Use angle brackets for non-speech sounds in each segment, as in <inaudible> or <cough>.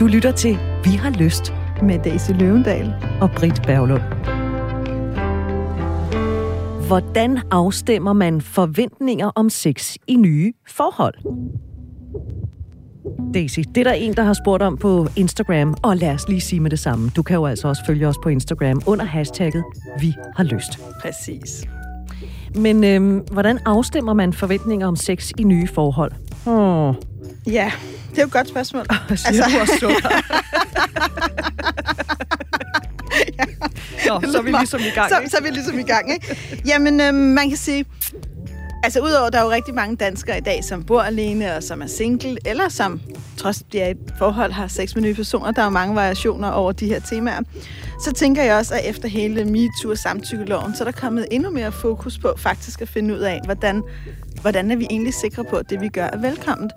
Du lytter til Vi har lyst med Daisy Løvendal og Britt Berglund. Hvordan afstemmer man forventninger om sex i nye forhold? Daisy, det er der en, der har spurgt om på Instagram, og lad os lige sige med det samme. Du kan jo altså også følge os på Instagram under hashtagget Vi har lyst. Præcis. Men øhm, hvordan afstemmer man forventninger om sex i nye forhold? Oh. Ja, det er jo et godt spørgsmål. <laughs> Siger altså... du også sukker? ja. <laughs> Nå, så er vi ligesom i gang, så, så er vi ligesom i gang, ikke? Jamen, øhm, man kan sige... Altså, udover, der er jo rigtig mange danskere i dag, som bor alene, og som er single, eller som trods de er i et forhold, har sex med nye personer. Der er jo mange variationer over de her temaer. Så tænker jeg også, at efter hele MeToo og samtykkeloven, så er der kommet endnu mere fokus på faktisk at finde ud af, hvordan, hvordan er vi egentlig sikre på, at det vi gør er velkomment.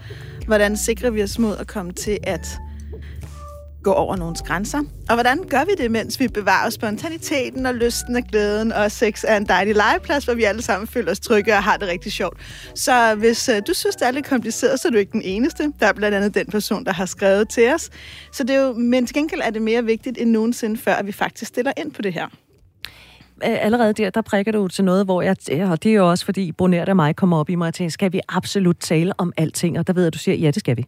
Hvordan sikrer vi os mod at komme til at gå over nogens grænser? Og hvordan gør vi det, mens vi bevarer spontaniteten og lysten og glæden, og sex er en dejlig legeplads, hvor vi alle sammen føler os trygge og har det rigtig sjovt. Så hvis øh, du synes, det er lidt kompliceret, så er du ikke den eneste. Der er blandt andet den person, der har skrevet til os. Så det er jo, men til gengæld er det mere vigtigt end nogensinde før, at vi faktisk stiller ind på det her Øh, allerede der, der prikker du til noget, hvor jeg, og det er jo også fordi Brunert og mig kommer op i mig og tænker, skal vi absolut tale om alting? Og der ved jeg, at du siger, ja, det skal vi.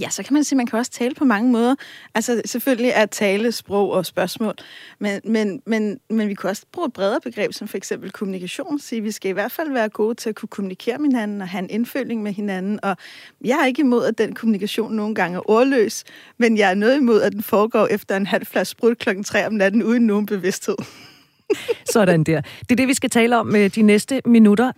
Ja, så kan man sige, at man kan også tale på mange måder. Altså selvfølgelig er tale, sprog og spørgsmål, men, men, men, men vi kan også bruge et bredere begreb, som for eksempel kommunikation. Sige, vi skal i hvert fald være gode til at kunne kommunikere med hinanden og have en indfølging med hinanden. Og jeg er ikke imod, at den kommunikation nogle gange er ordløs, men jeg er noget imod, at den foregår efter en halv flaske sprut klokken 3 om natten uden nogen bevidsthed. <laughs> Sådan der. Det er det, vi skal tale om øh, de næste minutter.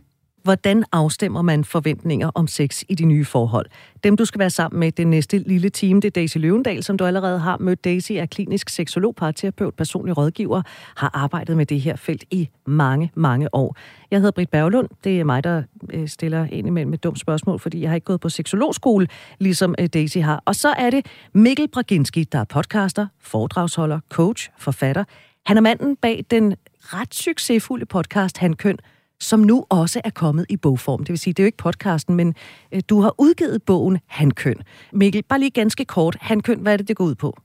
Hvordan afstemmer man forventninger om sex i de nye forhold? Dem, du skal være sammen med den næste lille time, det er Daisy Løvendal, som du allerede har mødt. Daisy er klinisk seksolog, parterapeut, personlig rådgiver, har arbejdet med det her felt i mange, mange år. Jeg hedder Britt Berglund. Det er mig, der øh, stiller ind imellem et dumt spørgsmål, fordi jeg har ikke gået på seksologskole, ligesom øh, Daisy har. Og så er det Mikkel Braginski, der er podcaster, foredragsholder, coach, forfatter. Han er manden bag den ret succesfulde podcast Han Køn, som nu også er kommet i bogform. Det vil sige, det er jo ikke podcasten, men øh, du har udgivet bogen Hankøn. Mikkel, bare lige ganske kort. Hankøn, hvad er det, det går ud på?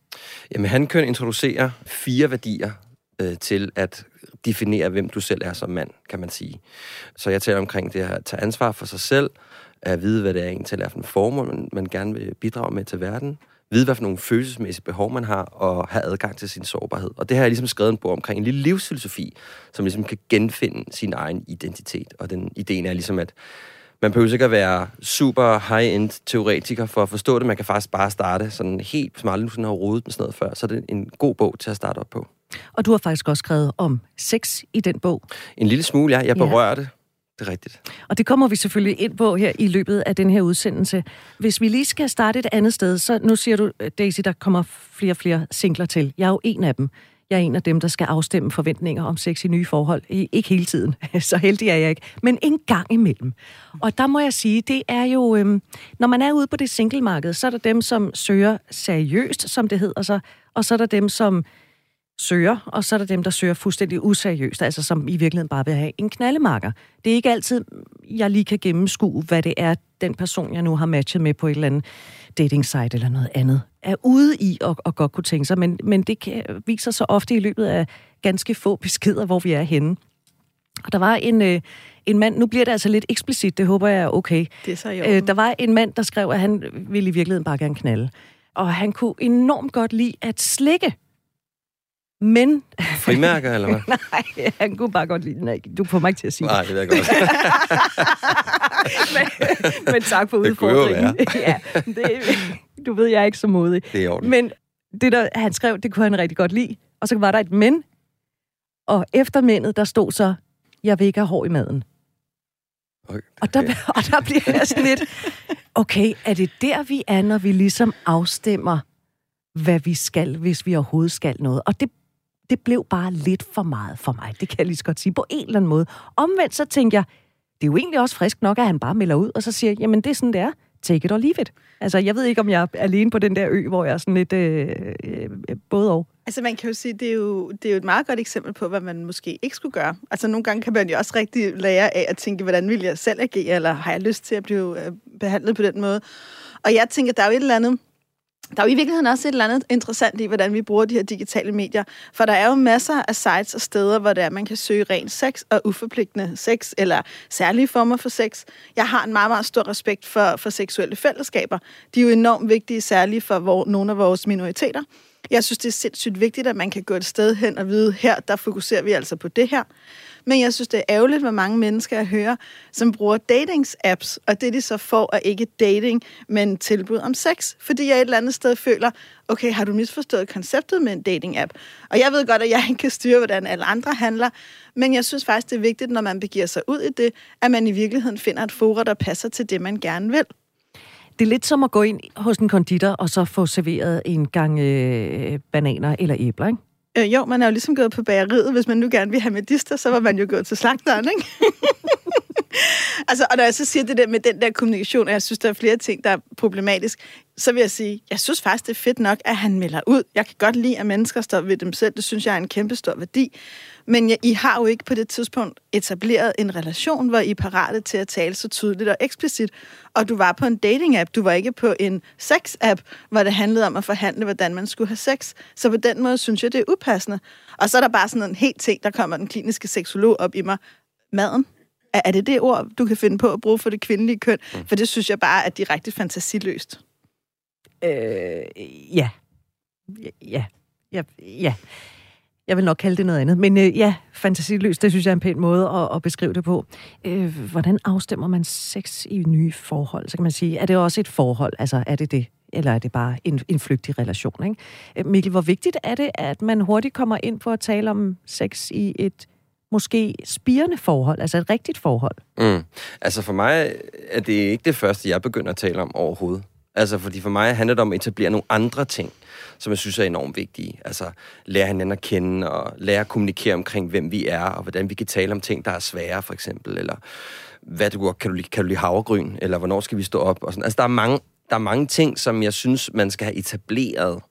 Jamen, Hankøn introducerer fire værdier øh, til at definere, hvem du selv er som mand, kan man sige. Så jeg taler omkring det at tage ansvar for sig selv, at vide, hvad det er egentlig er for en formål, man, man gerne vil bidrage med til verden, vide, hvad for nogle følelsesmæssige behov man har, og have adgang til sin sårbarhed. Og det har jeg ligesom skrevet en bog omkring, en lille livsfilosofi, som ligesom kan genfinde sin egen identitet. Og den ideen er ligesom, at man behøver ikke at være super high-end teoretiker for at forstå det. Man kan faktisk bare starte sådan helt, som aldrig sådan har rodet med sådan noget før. Så er det en god bog til at starte op på. Og du har faktisk også skrevet om sex i den bog. En lille smule, ja. Jeg berører ja. det det er rigtigt. Og det kommer vi selvfølgelig ind på her i løbet af den her udsendelse. Hvis vi lige skal starte et andet sted, så nu siger du, øh, Daisy, der kommer flere og flere singler til. Jeg er jo en af dem. Jeg er en af dem, der skal afstemme forventninger om sex i nye forhold. Ikke hele tiden, <laughs> så heldig er jeg ikke, men en gang imellem. Og der må jeg sige, det er jo, øhm, når man er ude på det singlemarked, så er der dem, som søger seriøst, som det hedder så, og så er der dem, som søger, og så er der dem, der søger fuldstændig useriøst, altså som i virkeligheden bare vil have en knaldemarker. Det er ikke altid, jeg lige kan gennemskue, hvad det er, den person, jeg nu har matchet med på et eller andet dating site eller noget andet, er ude i og, og godt kunne tænke sig, men, men det kan, viser sig ofte i løbet af ganske få beskeder, hvor vi er henne. Og der var en, øh, en mand, nu bliver det altså lidt eksplicit, det håber jeg er okay. Det er så øh, Der var en mand, der skrev, at han ville i virkeligheden bare gerne knalde. Og han kunne enormt godt lide at slikke men... Frimærker, eller hvad? <laughs> Nej, han kunne bare godt lide Nej, Du får mig ikke til at sige Nej, det ved jeg godt. <laughs> men, men tak for udfordringen. Det kunne <laughs> ja, det, du ved, jeg er ikke så modig. Det er ordentligt. Men det, der han skrev, det kunne han rigtig godt lide. Og så var der et men. Og efter mændet, der stod så, jeg vil ikke have hår i maden. Okay. Og, der, og der bliver jeg sådan lidt, okay, er det der, vi er, når vi ligesom afstemmer, hvad vi skal, hvis vi overhovedet skal noget? Og det det blev bare lidt for meget for mig. Det kan jeg lige så godt sige på en eller anden måde. Omvendt så tænker jeg, det er jo egentlig også frisk nok, at han bare melder ud, og så siger, jamen det er sådan, det er. Take it or leave it. Altså, jeg ved ikke, om jeg er alene på den der ø, hvor jeg er sådan lidt øh, øh, øh, både og. Altså, man kan jo sige, det er jo, det er jo et meget godt eksempel på, hvad man måske ikke skulle gøre. Altså, nogle gange kan man jo også rigtig lære af at tænke, hvordan vil jeg selv agere, eller har jeg lyst til at blive øh, behandlet på den måde? Og jeg tænker, der er jo et eller andet der er jo i virkeligheden også et eller andet interessant i, hvordan vi bruger de her digitale medier. For der er jo masser af sites og steder, hvor det er, man kan søge ren sex og uforpligtende sex, eller særlige former for sex. Jeg har en meget, meget stor respekt for, for seksuelle fællesskaber. De er jo enormt vigtige, særligt for hvor, nogle af vores minoriteter. Jeg synes, det er sindssygt vigtigt, at man kan gå et sted hen og vide, her der fokuserer vi altså på det her. Men jeg synes, det er ærgerligt, hvor mange mennesker jeg hører, som bruger datings-apps, og det de så får er ikke dating, men tilbud om sex. Fordi jeg et eller andet sted føler, okay, har du misforstået konceptet med en dating-app? Og jeg ved godt, at jeg ikke kan styre, hvordan alle andre handler, men jeg synes faktisk, det er vigtigt, når man begiver sig ud i det, at man i virkeligheden finder et forum, der passer til det, man gerne vil. Det er lidt som at gå ind hos en konditor, og så få serveret en gang øh, bananer eller æbler, ikke? Øh, jo, man er jo ligesom gået på bageriet. Hvis man nu gerne vil have medister, så var man jo gået til slagteren, ikke? <laughs> altså, og når jeg så siger det der med den der kommunikation, og jeg synes, der er flere ting, der er problematisk, så vil jeg sige, jeg synes faktisk, det er fedt nok, at han melder ud. Jeg kan godt lide, at mennesker står ved dem selv. Det synes jeg er en kæmpe stor værdi. Men I har jo ikke på det tidspunkt etableret en relation, hvor I er parate til at tale så tydeligt og eksplicit. Og du var på en dating-app, du var ikke på en sex-app, hvor det handlede om at forhandle, hvordan man skulle have sex. Så på den måde synes jeg, det er upassende. Og så er der bare sådan en helt ting, der kommer den kliniske seksolog op i mig. Maden. Er det det ord, du kan finde på at bruge for det kvindelige køn? Mm. For det synes jeg bare er direkte fantasiløst. Øh, ja. Ja. Ja. ja. Jeg vil nok kalde det noget andet. Men øh, ja, fantasiløst, det synes jeg er en pæn måde at, at beskrive det på. Øh, hvordan afstemmer man sex i nye forhold? Så kan man sige, er det også et forhold? Altså, er det det? Eller er det bare en, en flygtig relation? Ikke? Øh, Mikkel, hvor vigtigt er det, at man hurtigt kommer ind på at tale om sex i et måske spirende forhold, altså et rigtigt forhold? Mm. Altså for mig er det ikke det første, jeg begynder at tale om overhovedet. Altså fordi for mig handler det om at etablere nogle andre ting som jeg synes er enormt vigtige. Altså lære hinanden at kende, og lære at kommunikere omkring, hvem vi er, og hvordan vi kan tale om ting, der er svære, for eksempel. Eller hvad du kan du lide, kan du lide havregryn, eller hvornår skal vi stå op? Og sådan. Altså der er, mange, der er mange ting, som jeg synes, man skal have etableret.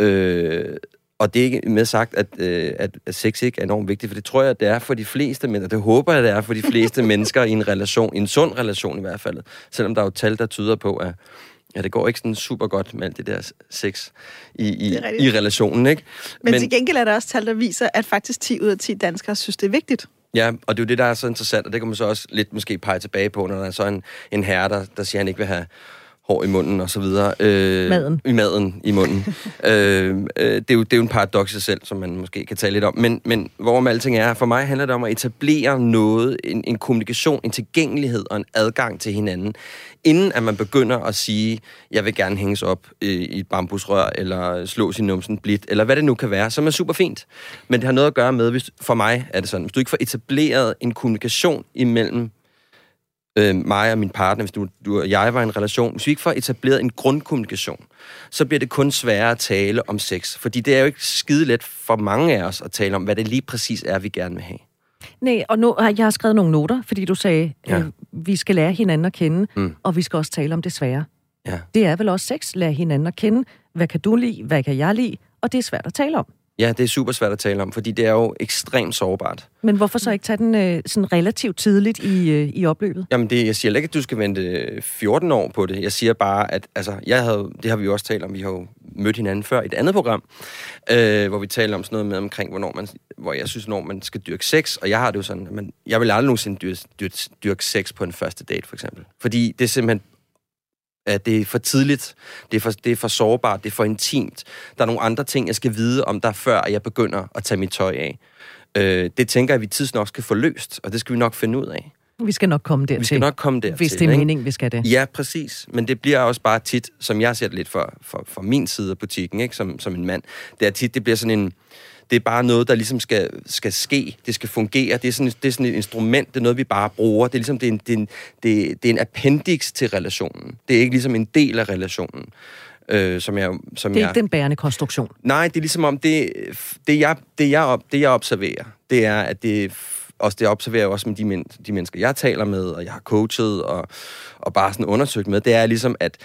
Øh, og det er ikke med sagt, at, øh, at sex ikke er enormt vigtigt, for det tror jeg, det er for de fleste mennesker. Det håber jeg, det er for de fleste <laughs> mennesker i en relation, i en sund relation i hvert fald. Selvom der er jo tal, der tyder på, at Ja, det går ikke sådan super godt med alt det der sex i, i, i relationen, ikke? Men, Men til gengæld er der også tal, der viser, at faktisk 10 ud af 10 danskere synes, det er vigtigt. Ja, og det er jo det, der er så interessant, og det kan man så også lidt måske pege tilbage på, når der er så en, en herre, der, der siger, at han ikke vil have hår i munden og så videre. Øh, maden. I maden, i munden. <laughs> øh, øh, det, er jo, det er jo en paradoks i selv, som man måske kan tale lidt om. Men, men hvor med alting er, for mig handler det om at etablere noget, en, en kommunikation, en tilgængelighed og en adgang til hinanden, inden at man begynder at sige, jeg vil gerne hænges op øh, i et bambusrør, eller slå sin numsen blidt, eller hvad det nu kan være, som er super fint. Men det har noget at gøre med, hvis, for mig er det sådan, hvis du ikke får etableret en kommunikation imellem øh, mig og min partner, hvis du, du og jeg var i en relation, hvis vi ikke får etableret en grundkommunikation, så bliver det kun sværere at tale om sex. Fordi det er jo ikke skide let for mange af os at tale om, hvad det lige præcis er, vi gerne vil have. Nej, og nu har jeg skrevet nogle noter, fordi du sagde, ja. øh, vi skal lære hinanden at kende, mm. og vi skal også tale om det svære. Ja. Det er vel også sex, lære hinanden at kende. Hvad kan du lide? Hvad kan jeg lide? Og det er svært at tale om. Ja, det er super svært at tale om, fordi det er jo ekstremt sårbart. Men hvorfor så ikke tage den øh, sådan relativt tidligt i, øh, i opløbet? Jamen, det, jeg siger ikke, at du skal vente 14 år på det. Jeg siger bare, at altså, jeg havde, det har vi jo også talt om, vi har jo mødt hinanden før i et andet program, øh, hvor vi taler om sådan noget med omkring, hvornår man, hvor jeg synes, når man skal dyrke sex, og jeg har det jo sådan, at jeg vil aldrig nogensinde dyrke, dyrke, dyrke sex på en første date, for eksempel. Fordi det er simpelthen at det er for tidligt, det er for, det er for sårbart, det er for intimt. Der er nogle andre ting, jeg skal vide om der, før jeg begynder at tage mit tøj af. Øh, det tænker jeg, at vi tids nok skal få løst, og det skal vi nok finde ud af. Vi skal nok komme dertil. Vi skal nok komme dertil. Hvis det er meningen, vi skal det. Ja, præcis. Men det bliver også bare tit, som jeg ser det lidt for, for, for min side af butikken, ikke? Som, som en mand, det er tit, det bliver sådan en det er bare noget, der ligesom skal, skal ske. Det skal fungere. Det er, sådan, det er sådan et instrument. Det er noget, vi bare bruger. Det er ligesom det er en, det er en, det, det er en appendix til relationen. Det er ikke ligesom en del af relationen. Øh, som jeg, som det er jeg, ikke den bærende konstruktion. Nej, det er ligesom om, det, det, jeg, det, jeg, det jeg observerer, det er, at det også det observerer jeg også med de, men, de mennesker, jeg taler med, og jeg har coachet, og, og bare sådan undersøgt med, det er ligesom, at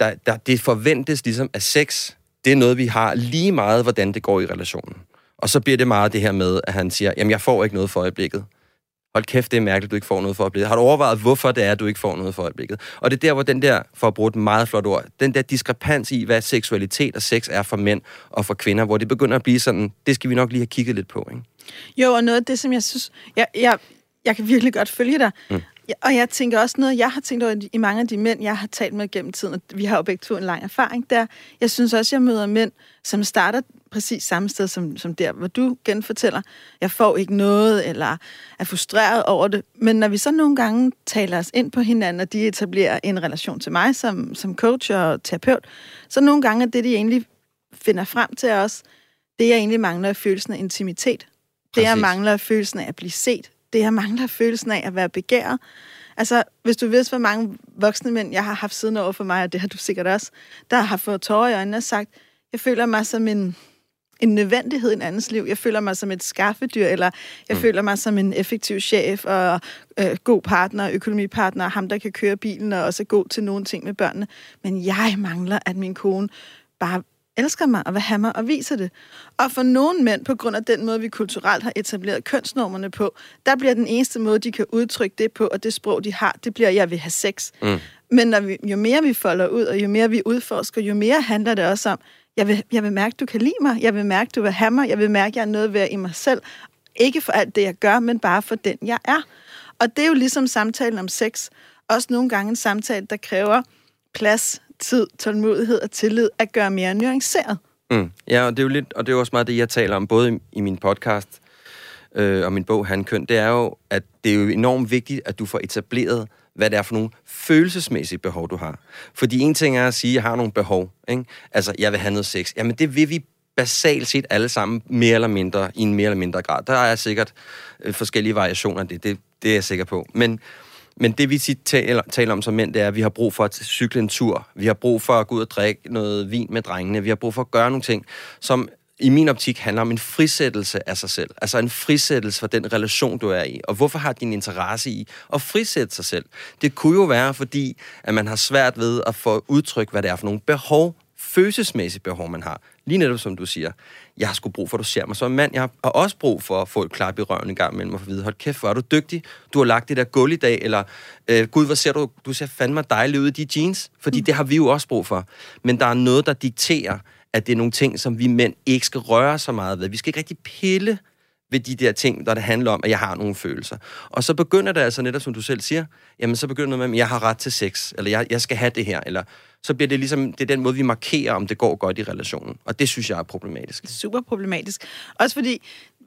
der, der, det forventes ligesom, at sex, det er noget, vi har lige meget, hvordan det går i relationen. Og så bliver det meget det her med, at han siger, jamen jeg får ikke noget for øjeblikket. hold kæft, det er mærkeligt, du ikke får noget for øjeblikket. Har du overvejet, hvorfor det er, du ikke får noget for øjeblikket? Og det er der, hvor den der, for at bruge et meget flot ord, den der diskrepans i, hvad seksualitet og sex er for mænd og for kvinder, hvor det begynder at blive sådan, det skal vi nok lige have kigget lidt på, ikke? Jo, og noget af det, som jeg synes... Jeg, jeg, jeg kan virkelig godt følge dig. Mm. Og jeg tænker også noget, jeg har tænkt over i mange af de mænd, jeg har talt med gennem tiden, og vi har jo begge to en lang erfaring der. Jeg synes også, jeg møder mænd, som starter præcis samme sted som, som der, hvor du genfortæller. Jeg får ikke noget, eller er frustreret over det. Men når vi så nogle gange taler os ind på hinanden, og de etablerer en relation til mig som, som coach og terapeut, så nogle gange er det, de egentlig finder frem til os, det jeg egentlig mangler er følelsen af intimitet. Det jeg mangler er følelsen af at blive set det, jeg mangler følelsen af at være begæret. Altså, hvis du vidste, hvor mange voksne mænd, jeg har haft siden over for mig, og det har du sikkert også, der har fået tårer i øjnene og sagt, jeg føler mig som en, en nødvendighed i en andens liv. Jeg føler mig som et skaffedyr, eller jeg mm. føler mig som en effektiv chef og øh, god partner, økonomipartner, ham, der kan køre bilen og også er god til nogle ting med børnene. Men jeg mangler, at min kone bare elsker mig og vil have mig og viser det. Og for nogle mænd, på grund af den måde, vi kulturelt har etableret kønsnormerne på, der bliver den eneste måde, de kan udtrykke det på, og det sprog, de har, det bliver, jeg vil have sex. Mm. Men når vi, jo mere vi folder ud, og jo mere vi udforsker, jo mere handler det også om, jeg vil, jeg vil mærke, du kan lide mig, jeg vil mærke, du vil have mig, jeg vil mærke, jeg er noget værd i mig selv. Ikke for alt det, jeg gør, men bare for den, jeg er. Og det er jo ligesom samtalen om sex. Også nogle gange en samtale, der kræver plads, tid, tålmodighed og tillid at gøre mere nuanceret. Mm. Ja, og det er jo lidt, og det er jo også meget det, jeg taler om, både i, i min podcast øh, og min bog Handkøn, det er jo, at det er jo enormt vigtigt, at du får etableret, hvad det er for nogle følelsesmæssige behov, du har. Fordi en ting er at sige, at jeg har nogle behov. Ikke? Altså, jeg vil have noget sex. Jamen, det vil vi basalt set alle sammen mere eller mindre, i en mere eller mindre grad. Der er sikkert øh, forskellige variationer af det, det, det er jeg sikker på. Men men det vi tit taler, taler om som mænd, det er, at vi har brug for at cykle en tur. Vi har brug for at gå ud og drikke noget vin med drengene. Vi har brug for at gøre nogle ting, som i min optik handler om en frisættelse af sig selv. Altså en frisættelse for den relation, du er i. Og hvorfor har din interesse i at frisætte sig selv? Det kunne jo være, fordi at man har svært ved at få udtryk, hvad det er for nogle behov, følelsesmæssige behov, man har. Lige netop som du siger, jeg har sgu brug for, at du ser mig som en mand. Jeg har også brug for at få et klap i røven en gang imellem og få at vide, hold kæft, hvor er du dygtig. Du har lagt det der gulv i dag, eller øh, gud, hvad ser du? Du ser fandme dejlig ud i de jeans. Fordi mm. det har vi jo også brug for. Men der er noget, der dikterer, at det er nogle ting, som vi mænd ikke skal røre så meget ved. Vi skal ikke rigtig pille ved de der ting, der det handler om, at jeg har nogle følelser. Og så begynder det altså netop, som du selv siger, jamen så begynder det med, at jeg har ret til sex, eller jeg, jeg skal have det her, eller så bliver det ligesom, det er den måde, vi markerer, om det går godt i relationen. Og det synes jeg er problematisk. Super problematisk. Også fordi,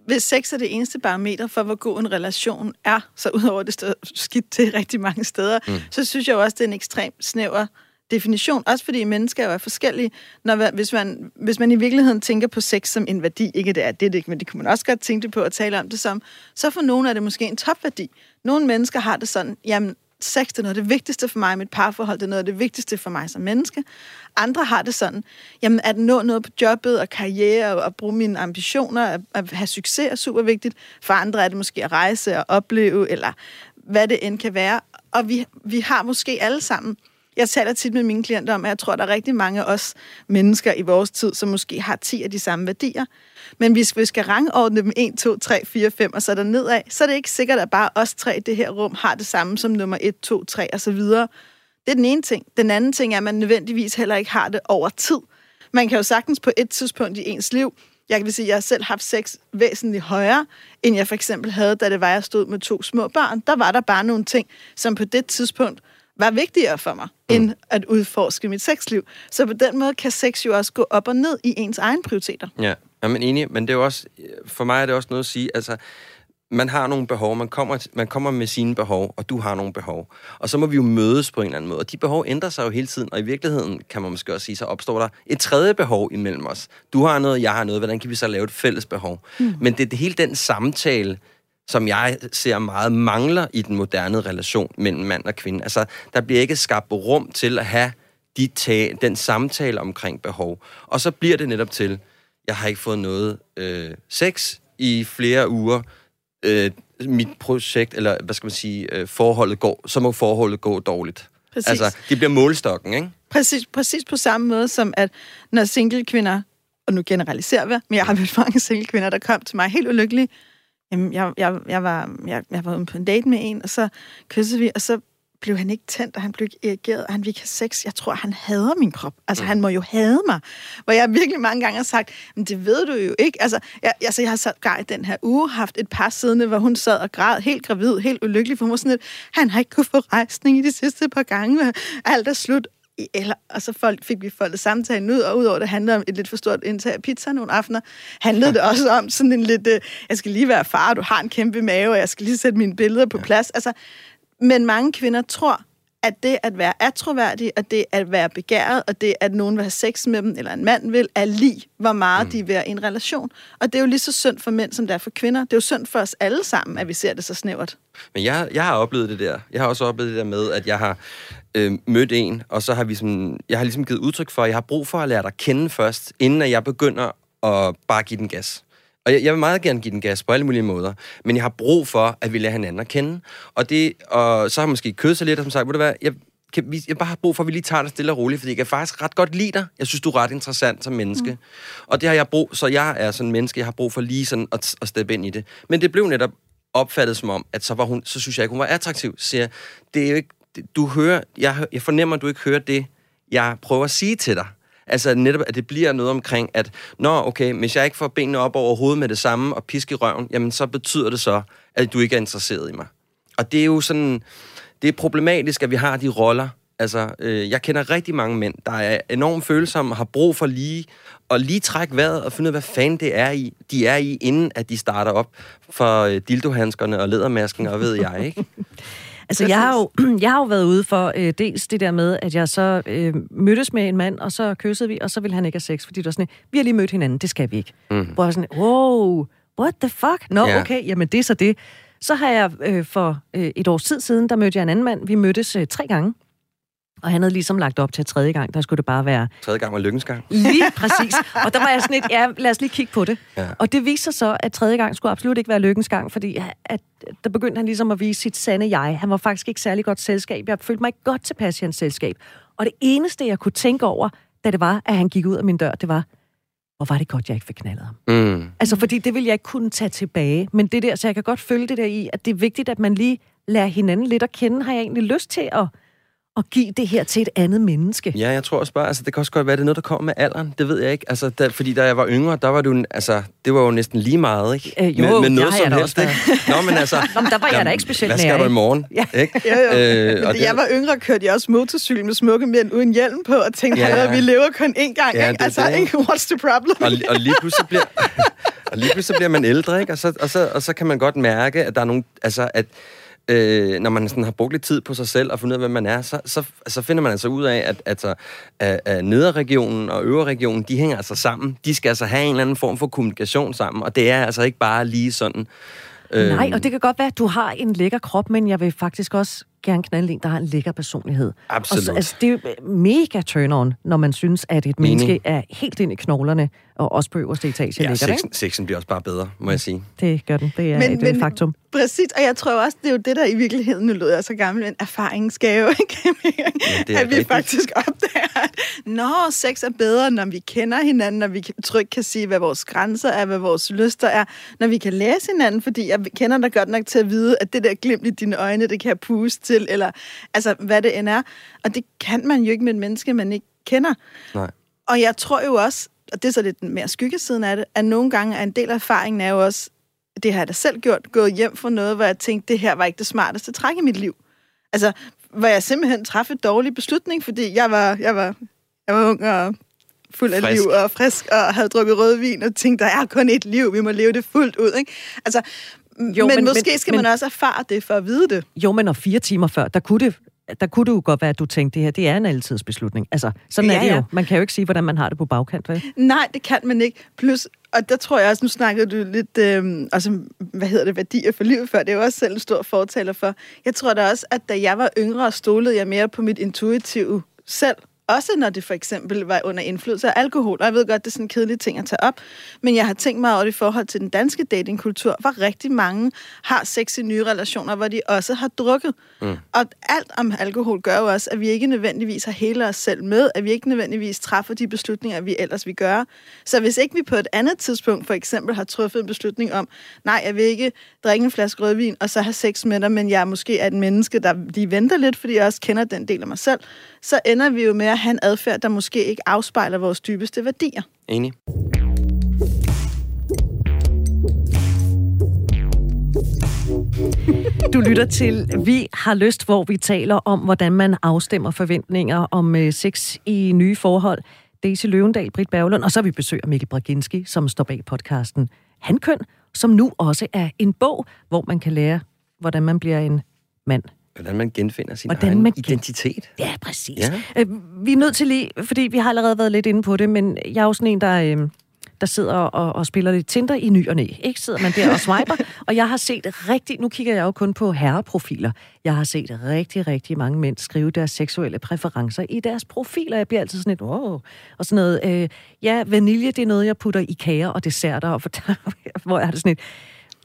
hvis sex er det eneste barometer for, hvor god en relation er, så udover det står skidt til rigtig mange steder, mm. så synes jeg også, det er en ekstremt snæver definition, også fordi mennesker jo er forskellige. Når, hvis, man, hvis man i virkeligheden tænker på sex som en værdi, ikke det er det, det ikke, men det kan man også godt tænke på at tale om det som, så for nogle er det måske en topværdi. Nogle mennesker har det sådan, jamen, sex det er noget af det vigtigste for mig i mit parforhold, det er noget af det vigtigste for mig som menneske. Andre har det sådan, jamen at nå noget på jobbet og karriere og, at bruge mine ambitioner, at, at have succes er super vigtigt. For andre er det måske at rejse og opleve, eller hvad det end kan være. Og vi, vi har måske alle sammen jeg taler tit med mine klienter om, at jeg tror, at der er rigtig mange af os mennesker i vores tid, som måske har 10 af de samme værdier. Men hvis vi skal rangordne dem 1, 2, 3, 4, 5 og så der nedad, så er det ikke sikkert, at bare os tre i det her rum har det samme som nummer 1, 2, 3 og så videre. Det er den ene ting. Den anden ting er, at man nødvendigvis heller ikke har det over tid. Man kan jo sagtens på et tidspunkt i ens liv jeg kan sige, at jeg har selv haft sex væsentligt højere, end jeg for eksempel havde, da det var, jeg stod med to små børn. Der var der bare nogle ting, som på det tidspunkt var vigtigere for mig, mm. end at udforske mit sexliv. Så på den måde kan sex jo også gå op og ned i ens egen prioriteter. Ja, ja men enig, men det er også, for mig er det også noget at sige, altså, man har nogle behov, man kommer, man kommer med sine behov, og du har nogle behov. Og så må vi jo mødes på en eller anden måde. Og de behov ændrer sig jo hele tiden, og i virkeligheden, kan man måske også sige, så opstår der et tredje behov imellem os. Du har noget, jeg har noget, hvordan kan vi så lave et fælles behov? Mm. Men det er det hele den samtale, som jeg ser meget mangler i den moderne relation mellem mand og kvinde. Altså, der bliver ikke skabt rum til at have de tag, den samtale omkring behov. Og så bliver det netop til, jeg har ikke fået noget øh, sex i flere uger. Øh, mit projekt, eller hvad skal man sige, øh, forholdet går, så må forholdet gå dårligt. Præcis. Altså, det bliver målstokken, ikke? Præcis, præcis på samme måde som, at når single kvinder, og nu generaliserer vi, men jeg har mødt mange single kvinder, der kom til mig helt ulykkelige, Jamen, jeg, jeg, jeg, var, jeg, jeg var ude på en date med en, og så kyssede vi, og så blev han ikke tændt, og han blev ikke reageret, og han ville ikke have sex. Jeg tror, han hader min krop. Altså, mm. han må jo hade mig. Hvor jeg virkelig mange gange har sagt, men det ved du jo ikke. Altså, jeg, altså, jeg har så i den her uge haft et par siddende, hvor hun sad og græd, helt gravid, helt ulykkelig, for hun var sådan lidt, han har ikke kunnet få rejsning i de sidste par gange, alt er slut. Eller, og så folk, fik vi foldet samtalen ud, og udover det handlede om et lidt for stort indtag af pizza nogle aftener, handlede det også om sådan en lidt, øh, jeg skal lige være far, du har en kæmpe mave, og jeg skal lige sætte mine billeder på plads. Altså, men mange kvinder tror, at det at være atroværdig, og det at være begæret, og det at nogen vil have sex med dem, eller en mand vil, er lige, hvor meget mm. de vil være i en relation. Og det er jo lige så synd for mænd, som det er for kvinder. Det er jo synd for os alle sammen, at vi ser det så snævert. Men jeg, jeg har oplevet det der. Jeg har også oplevet det der med, at jeg har øh, mødt en, og så har vi sådan, jeg har ligesom givet udtryk for, at jeg har brug for at lære dig kende først, inden at jeg begynder at bare give den gas. Og jeg, jeg vil meget gerne give den gas på alle mulige måder, men jeg har brug for, at vi lærer hinanden at kende. Og, det, og så har jeg måske kødt sig lidt, og som sagt, ved du hvad, jeg, kan vi, jeg bare har brug for, at vi lige tager det stille og roligt, fordi jeg kan faktisk ret godt lide dig. Jeg synes, du er ret interessant som menneske. Mm. Og det har jeg brug, så jeg er sådan en menneske, jeg har brug for lige sådan at, at steppe ind i det. Men det blev netop opfattet som om, at så, var hun, så synes jeg ikke, hun var attraktiv. Så siger det er jo ikke, du hører, jeg, jeg fornemmer, at du ikke hører det, jeg prøver at sige til dig. Altså netop, at det bliver noget omkring, at nå, okay, hvis jeg ikke får benene op over hovedet med det samme og piske i røven, jamen så betyder det så, at du ikke er interesseret i mig. Og det er jo sådan, det er problematisk, at vi har de roller. Altså, øh, jeg kender rigtig mange mænd, der er enormt følsomme, har brug for lige at lige trække vejret og finde ud af, hvad fanden det er i, de er i, inden at de starter op for øh, dildohandskerne og ledermasken og ved jeg, ikke? <laughs> Altså, jeg har, jo, <clears throat> jeg har jo været ude for øh, dels det der med, at jeg så øh, mødtes med en mand, og så kyssede vi, og så ville han ikke have sex, fordi det var sådan, vi har lige mødt hinanden, det skal vi ikke. Mm. Hvor jeg sådan, wow, what the fuck? Nå, yeah. okay, jamen det er så det. Så har jeg øh, for øh, et års tid siden, der mødte jeg en anden mand. Vi mødtes øh, tre gange. Og han havde ligesom lagt op til tredje gang, der skulle det bare være... Tredje gang var lykkens gang. Lige præcis. Og der var jeg sådan lidt, ja, lad os lige kigge på det. Ja. Og det viser sig så, at tredje gang skulle absolut ikke være lykkens gang, fordi at, der begyndte han ligesom at vise sit sande jeg. Han var faktisk ikke særlig godt selskab. Jeg følte mig ikke godt tilpas i hans selskab. Og det eneste, jeg kunne tænke over, da det var, at han gik ud af min dør, det var, hvor var det godt, jeg ikke fik knaldet ham. Mm. Altså, fordi det ville jeg ikke kunne tage tilbage. Men det der, så jeg kan godt følge det der i, at det er vigtigt, at man lige lærer hinanden lidt at kende. Har jeg egentlig lyst til at at give det her til et andet menneske. Ja, jeg tror også bare, altså det kan også godt være, det er noget, der kommer med alderen. Det ved jeg ikke. Altså, da, fordi da jeg var yngre, der var du, altså, det var jo næsten lige meget, ikke? Øh, jo, med, med noget som helst, ikke? Nå, men altså... <laughs> Nå, men der var jeg da ikke specielt Hvad skal du i morgen? Ja. Ikke? <laughs> jo, jo. Øh, og det, jeg var yngre, kørte jeg også motorcykel med smukke mænd uden hjelm på, og tænkte, ja. vi lever kun én gang, ja, ikke? Altså, det. ikke? what's the problem? Og, og lige pludselig bliver... <laughs> og lige pludselig bliver man ældre, ikke? Og så, og, så, og så kan man godt mærke, at der er nogle... Altså, at øh, når man sådan har brugt lidt tid på sig selv og fundet ud af, hvem man er, så, så, så finder man altså ud af, at, at, at, at nederregionen og øverregionen, de hænger altså sammen. De skal altså have en eller anden form for kommunikation sammen, og det er altså ikke bare lige sådan... Øh, Nej, og det kan godt være, at du har en lækker krop, men jeg vil faktisk også gerne knalde en, der har en lækker personlighed. Absolut. Og, altså, det er jo mega turn-on, når man synes, at et Mening. menneske er helt ind i knoglerne, og også på øverste etage ja, lækker, sexen, ikke? sexen bliver også bare bedre, må jeg sige. Det gør den. Det er men, et men, faktum. Præcis, og jeg tror også, det er jo det, der i virkeligheden, nu lød jeg så gammel, en erfaringsgave, <laughs> ikke? ja, at vi rigtigt. faktisk opdager, at når sex er bedre, når vi kender hinanden, når vi trygt kan sige, hvad vores grænser er, hvad vores lyster er, når vi kan læse hinanden, fordi jeg kender dig godt nok til at vide, at det der glimt i dine øjne, det kan jeg puste til, eller altså, hvad det end er. Og det kan man jo ikke med et menneske, man ikke kender. Nej. Og jeg tror jo også, og det er så lidt mere skyggesiden af det, at nogle gange er en del af erfaringen er jo også, det har jeg da selv gjort, gået hjem for noget, hvor jeg tænkte, det her var ikke det smarteste træk i mit liv. Altså, hvor jeg simpelthen træffede en dårlig beslutning, fordi jeg var, jeg var, jeg var ung og fuld af frisk. liv og frisk, og havde drukket rødvin, og tænkte, der er kun et liv, vi må leve det fuldt ud. Ikke? Altså, jo, men, men måske men, skal men, man også erfare det for at vide det. Jo, men og fire timer før, der kunne det der kunne det jo godt være, at du tænkte, det her det er en altidsbeslutning. Altså, sådan ja, er det jo. Ja. Man kan jo ikke sige, hvordan man har det på bagkant, vel? Nej, det kan man ikke. Plus, og der tror jeg også, nu snakkede du lidt, øh, altså, hvad hedder det, værdier for livet før, det er jo også selv en stor fortaler for. Jeg tror da også, at da jeg var yngre, stolede jeg mere på mit intuitive selv, også når det for eksempel var under indflydelse af alkohol. Og jeg ved godt, det er sådan en kedelig ting at tage op, men jeg har tænkt mig over det i forhold til den danske datingkultur, hvor rigtig mange har sex i nye relationer, hvor de også har drukket. Mm. Og alt om alkohol gør jo også, at vi ikke nødvendigvis har hele os selv med, at vi ikke nødvendigvis træffer de beslutninger, vi ellers vil gøre. Så hvis ikke vi på et andet tidspunkt for eksempel har truffet en beslutning om, nej, jeg vil ikke drikke en flaske rødvin og så have sex med dig, men jeg måske er et menneske, der lige venter lidt, fordi jeg også kender den del af mig selv, så ender vi jo med at have en adfærd, der måske ikke afspejler vores dybeste værdier. Enig. Du lytter til Vi har lyst, hvor vi taler om, hvordan man afstemmer forventninger om øh, sex i nye forhold. Daisy Løvendal, Britt Berglund, og så har vi besøg af Mikkel Braginski, som står bag podcasten Hankøn, som nu også er en bog, hvor man kan lære, hvordan man bliver en mand. Hvordan man genfinder sin Hvordan egen man gen- identitet. Ja, præcis. Ja. Øh, vi er nødt til lige, fordi vi har allerede været lidt inde på det, men jeg er jo sådan en, der, øh, der sidder og, og spiller lidt Tinder i ny og næ. Ikke sidder man der og swiper, <laughs> og jeg har set rigtig, nu kigger jeg jo kun på herreprofiler, jeg har set rigtig, rigtig mange mænd skrive deres seksuelle præferencer i deres profiler. Jeg bliver altid sådan lidt, wow, og sådan noget, øh, ja, vanilje, det er noget, jeg putter i kager og desserter, og for, <laughs> hvor jeg har det sådan et,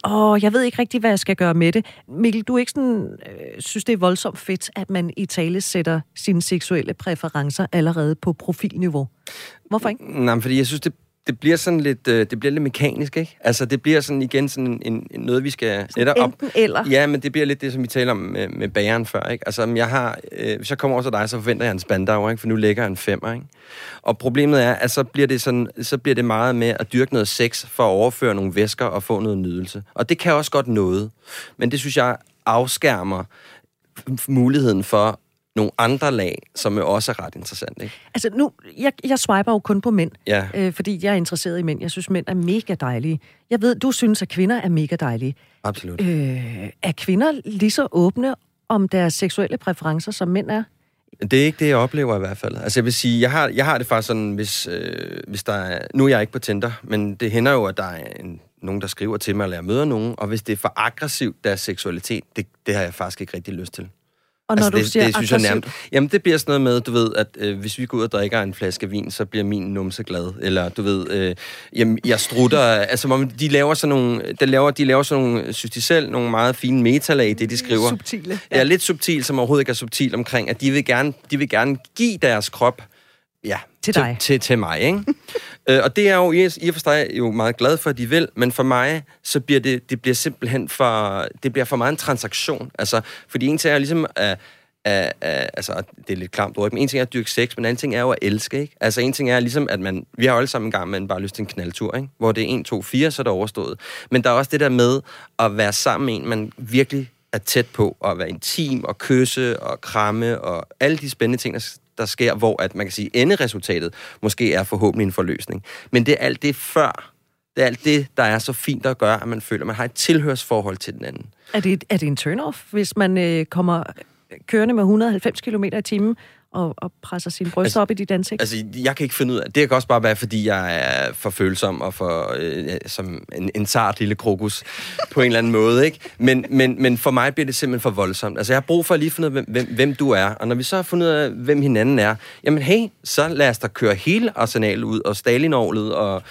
Åh, jeg ved ikke rigtig, hvad jeg skal gøre med det. Mikkel, du er ikke sådan, øh, synes, det er voldsomt fedt, at man i tale sætter sine seksuelle præferencer allerede på profilniveau. Hvorfor ikke? Nej, fordi jeg synes, det, det bliver sådan lidt, øh, det bliver lidt mekanisk, ikke? Altså, det bliver sådan igen sådan en, en noget, vi skal netop op. Eller. Ja, men det bliver lidt det, som vi taler om med, med bageren før, ikke? Altså, om jeg har, øh, hvis jeg kommer over til dig, så forventer jeg en spandau, ikke? For nu lægger jeg en femmer, ikke? Og problemet er, at så bliver det, sådan, så bliver det meget med at dyrke noget sex for at overføre nogle væsker og få noget nydelse. Og det kan også godt noget. Men det synes jeg afskærmer muligheden for nogle andre lag, som også er ret interessant, ikke? Altså nu, jeg, jeg swiper jo kun på mænd, Ja. øh, fordi jeg er interesseret i mænd. Jeg synes, mænd er mega dejlige. Jeg ved, du synes, at kvinder er mega dejlige. Absolut. Øh, er kvinder lige så åbne om deres seksuelle præferencer, som mænd er? Det er ikke det, jeg oplever i hvert fald. Altså jeg vil sige, jeg har, jeg har det faktisk sådan, hvis, øh, hvis der er... Nu er jeg ikke på Tinder, men det hænder jo, at der er en, nogen, der skriver til mig, eller jeg møder nogen, og hvis det er for aggressivt, deres seksualitet, det, det har jeg faktisk ikke rigtig lyst til. Og når altså, du det, siger det synes jeg nærmest, Jamen, det bliver sådan noget med, du ved, at øh, hvis vi går ud og drikker en flaske vin, så bliver min numse glad. Eller, du ved, øh, jamen, jeg strutter... altså, de laver sådan nogle... De laver, de laver sådan nogle, synes de selv, nogle meget fine metalag i det, de skriver. subtile. Ja, lidt subtil, som overhovedet ikke er subtil omkring, at de vil gerne, de vil gerne give deres krop ja, Til dig. Til, til mig, ikke? <laughs> øh, og det er jo i, og for sig jo meget glad for, at de vil, men for mig, så bliver det, det bliver simpelthen for, det bliver for meget en transaktion. Altså, fordi en ting er ligesom at, at, at, altså, det er lidt klamt ord, men en ting er at dyrke sex, men en anden ting er jo at elske, ikke? Altså, en ting er ligesom, at man, vi har alle sammen en gang, man bare lyst til en knaldtur, ikke? Hvor det er 1, 2, 4, så er det overstået. Men der er også det der med at være sammen med en, man virkelig er tæt på, og være intim, og kysse, og kramme, og alle de spændende ting, der, der sker, hvor at man kan sige, enderesultatet måske er forhåbentlig en forløsning. Men det er alt det før, det er alt det, der er så fint at gøre, at man føler, at man har et tilhørsforhold til den anden. Er det, er det en turn-off, hvis man øh, kommer kørende med 190 km i timen og, og presser sine bryster Altså- op i dit ansigt? Altså, jeg kan ikke finde ud af... Det kan også bare være, fordi jeg er for følsom og for... Øh, som en, en sart lille krokus på en eller anden måde, ikke? Men, men, men for mig bliver det simpelthen for voldsomt. Altså, jeg har brug for at lige finde ud af, hvem, hvem, hvem du er. Og når vi så har fundet ud af, hvem hinanden er, jamen hey, så lad os da køre hele arsenalet ud, og Stalinovlet, og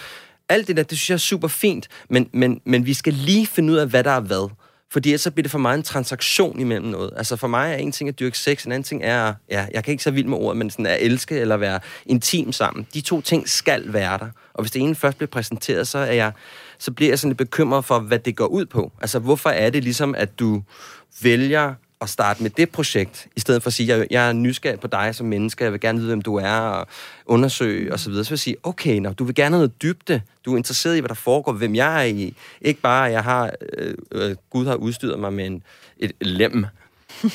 alt det der, det synes jeg er super fint. Men, men, men vi skal lige finde ud af, hvad der er hvad. Fordi så bliver det for mig en transaktion imellem noget. Altså for mig er en ting at dyrke sex, en anden ting er, ja, jeg kan ikke så vild med ordet, men sådan at elske eller være intim sammen. De to ting skal være der. Og hvis det ene først bliver præsenteret, så er jeg, så bliver jeg sådan lidt bekymret for, hvad det går ud på. Altså hvorfor er det ligesom, at du vælger at starte med det projekt, i stedet for at sige, jeg, jeg er nysgerrig på dig som menneske, jeg vil gerne vide, hvem du er, og undersøge osv. Så, videre. så vil jeg sige, okay, når du vil gerne have noget dybde, du er interesseret i, hvad der foregår, hvem jeg er i. Ikke bare, at jeg har, øh, øh, Gud har udstyret mig med en, et lem. <laughs>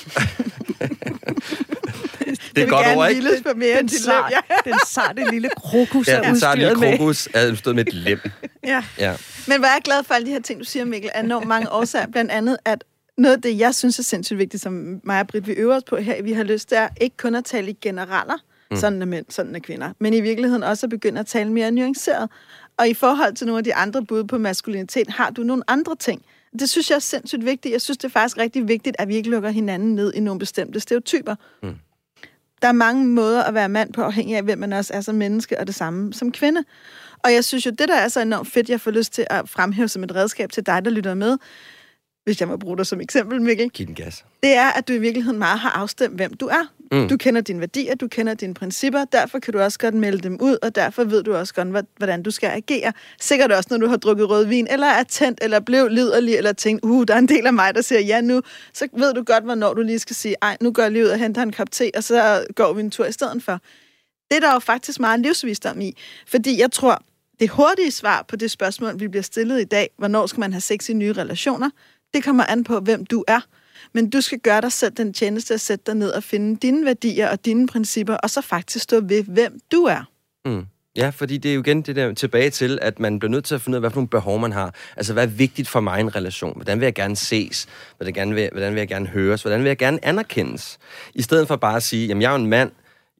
det er godt ord, ikke? vildes på mere den, sart. Ja. den sarte lille krokus Ja, er den udstyret med. krokus, er udstyret med et lem. ja. Ja. Men hvor er jeg glad for alle de her ting, du siger, Mikkel, af enormt mange årsager. Blandt andet, at noget af det, jeg synes er sindssygt vigtigt, som mig og Britt, vi øver os på her, vi har lyst til, er ikke kun at tale i generaler, mm. sådan er mænd, sådan er kvinder, men i virkeligheden også at begynde at tale mere nuanceret. Og i forhold til nogle af de andre bud på maskulinitet, har du nogle andre ting. Det synes jeg er sindssygt vigtigt. Jeg synes, det er faktisk rigtig vigtigt, at vi ikke lukker hinanden ned i nogle bestemte stereotyper. Mm. Der er mange måder at være mand på, afhængig af, hvem man også er som menneske, og det samme som kvinde. Og jeg synes jo, det der er så enormt fedt, jeg får lyst til at fremhæve som et redskab til dig, der lytter med, hvis jeg må bruge dig som eksempel, Mikkel, Giv den gas. det er, at du i virkeligheden meget har afstemt, hvem du er. Mm. Du kender dine værdier, du kender dine principper, derfor kan du også godt melde dem ud, og derfor ved du også godt, hvordan du skal agere. Sikkert også, når du har drukket rødvin, eller er tændt, eller blev liderlig, eller tænkt, uh, der er en del af mig, der siger ja nu, så ved du godt, hvornår du lige skal sige, ej, nu går jeg lige ud og henter en kop te, og så går vi en tur i stedet for. Det er der jo faktisk meget livsvisdom i, fordi jeg tror, det hurtige svar på det spørgsmål, vi bliver stillet i dag, hvornår skal man have sex i nye relationer, det kommer an på, hvem du er. Men du skal gøre dig selv den tjeneste at sætte dig ned og finde dine værdier og dine principper, og så faktisk stå ved, hvem du er. Mm. Ja, fordi det er jo igen det der tilbage til, at man bliver nødt til at finde ud af, hvad for nogle behov man har. Altså, hvad er vigtigt for mig i en relation? Hvordan vil jeg gerne ses? Hvordan, gerne vil, hvordan vil jeg gerne høres? Hvordan vil jeg gerne anerkendes? I stedet for bare at sige, jamen, jeg er en mand,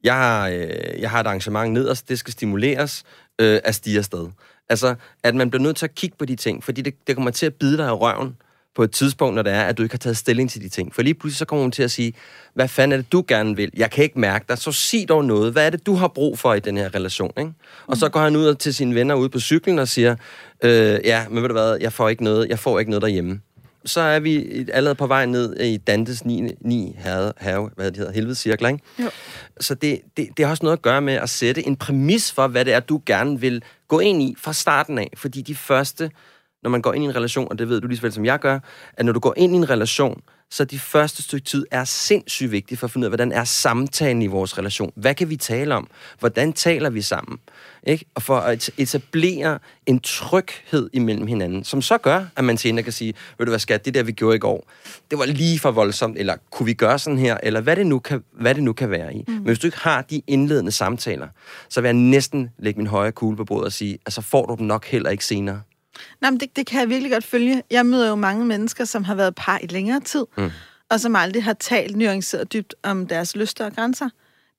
jeg har, øh, jeg har et arrangement nederst, det skal stimuleres øh, at stige afsted. Altså, at man bliver nødt til at kigge på de ting, fordi det, det kommer til at bide dig i røven på et tidspunkt, når det er, at du ikke har taget stilling til de ting. For lige pludselig så kommer hun til at sige, hvad fanden er det, du gerne vil? Jeg kan ikke mærke dig, så sig dog noget. Hvad er det, du har brug for i den her relation? Ikke? Og så går han ud til sine venner ude på cyklen og siger, øh, ja, men ved du hvad, jeg får ikke noget, jeg får ikke noget derhjemme. Så er vi allerede på vej ned i Dantes 9, 9 have, have, hvad det hedder, helvedes cirkler, ikke? Jo. Så det, det, det har også noget at gøre med at sætte en præmis for, hvad det er, du gerne vil gå ind i fra starten af. Fordi de første, når man går ind i en relation, og det ved du lige så vel som jeg gør, at når du går ind i en relation, så de første stykke tid er sindssygt vigtige for at finde ud af, hvordan er samtalen i vores relation? Hvad kan vi tale om? Hvordan taler vi sammen? Ikke? Og for at etablere en tryghed imellem hinanden, som så gør, at man senere kan sige, ved du hvad skat, det der vi gjorde i går, det var lige for voldsomt, eller kunne vi gøre sådan her, eller hvad det nu kan, hvad det nu kan være i. Mm. Men hvis du ikke har de indledende samtaler, så vil jeg næsten lægge min højre kugle på bordet og sige, altså får du dem nok heller ikke senere. Nej, men det, det kan jeg virkelig godt følge. Jeg møder jo mange mennesker, som har været par i længere tid, mm. og som aldrig har talt nuanceret dybt om deres lyster og grænser.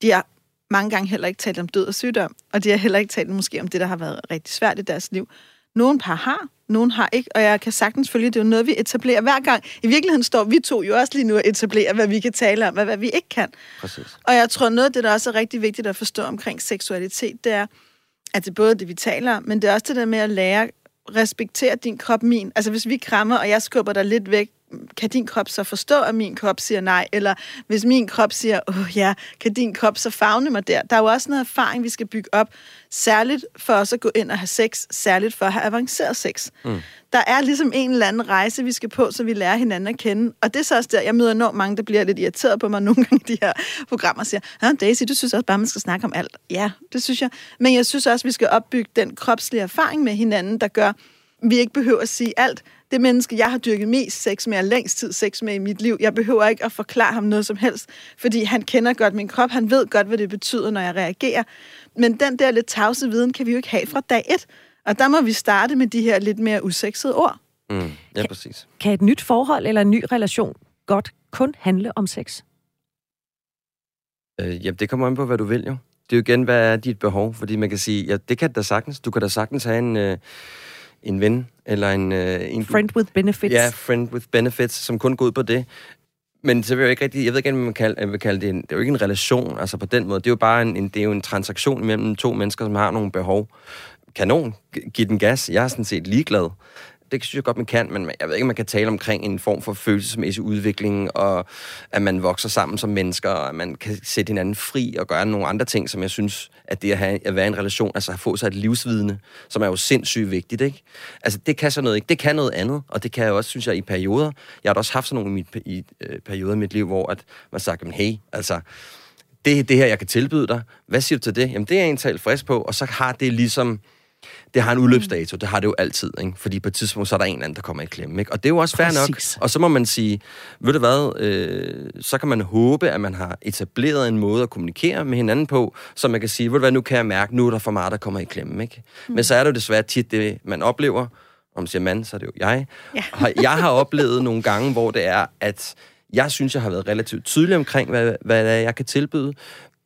De har mange gange heller ikke talt om død og sygdom, og de har heller ikke talt måske om det, der har været rigtig svært i deres liv. Nogle par har, nogle har ikke, og jeg kan sagtens følge, det er jo noget, vi etablerer hver gang. I virkeligheden står vi to jo også lige nu og etablerer, hvad vi kan tale om, og hvad vi ikke kan. Præcis. Og jeg tror, noget af det, der også er rigtig vigtigt at forstå omkring seksualitet, det er, at det er både det, vi taler om, men det er også det der med at lære, respektere din krop, min. Altså hvis vi krammer, og jeg skubber dig lidt væk, kan din krop så forstå, at min krop siger nej? Eller hvis min krop siger, åh ja, kan din krop så fagne mig der? Der er jo også noget erfaring, vi skal bygge op, særligt for os at gå ind og have sex, særligt for at have avanceret sex. Mm. Der er ligesom en eller anden rejse, vi skal på, så vi lærer hinanden at kende. Og det er så også der, jeg møder enormt mange, der bliver lidt irriteret på mig nogle gange de her programmer, og siger, ja, Daisy, du synes også bare, man skal snakke om alt. Ja, det synes jeg. Men jeg synes også, vi skal opbygge den kropslige erfaring med hinanden, der gør, vi ikke behøver at sige alt. Det menneske, jeg har dyrket mest sex med, og længst tid sex med i mit liv, jeg behøver ikke at forklare ham noget som helst, fordi han kender godt min krop, han ved godt, hvad det betyder, når jeg reagerer. Men den der lidt tavse viden kan vi jo ikke have fra dag et. Og der må vi starte med de her lidt mere usexede ord. Mm. Ja, præcis. Kan et nyt forhold eller en ny relation godt kun handle om sex? Øh, jamen, det kommer an på, hvad du vil jo. Det er jo igen, hvad er dit behov? Fordi man kan sige, ja, det kan da sagtens. Du kan da sagtens have en, øh, en ven, eller en... Øh, en Friend with benefits. Ja, friend with benefits, som kun går ud på det. Men så vil jeg jo ikke rigtig, jeg ved ikke, om man kalde, vil kalde det, en, det er jo ikke en relation, altså på den måde. Det er jo bare en, en, det er jo en transaktion mellem to mennesker, som har nogle behov. Kanon, giv den gas, jeg er sådan set ligeglad. Det synes jeg godt, man kan, men jeg ved ikke, om man kan tale omkring en form for følelsesmæssig udvikling, og at man vokser sammen som mennesker, og at man kan sætte hinanden fri og gøre nogle andre ting, som jeg synes, at det at, have, at være i en relation, altså at få sig et livsvidne, som er jo sindssygt vigtigt, ikke? Altså, det kan så noget ikke. Det kan noget andet, og det kan jeg også, synes jeg, i perioder. Jeg har da også haft sådan nogle i, mit, i øh, perioder i mit liv, hvor at man sagt, hey, altså, det er det her, jeg kan tilbyde dig. Hvad siger du til det? Jamen, det er jeg egentlig frisk på, og så har det ligesom det har en udløbsdato, det har det jo altid, ikke? fordi på et tidspunkt, så er der en eller anden, der kommer i klemme. Ikke? Og det er jo også fair nok. Og så må man sige, ved du hvad, øh, så kan man håbe, at man har etableret en måde at kommunikere med hinanden på, så man kan sige, ved du hvad, nu kan jeg mærke, nu er der for meget, der kommer i klemme. Ikke? Mm. Men så er det jo desværre tit det, man oplever, om man siger mand, så er det jo jeg. Ja. <laughs> Og jeg har oplevet nogle gange, hvor det er, at jeg synes, jeg har været relativt tydelig omkring, hvad, hvad jeg kan tilbyde,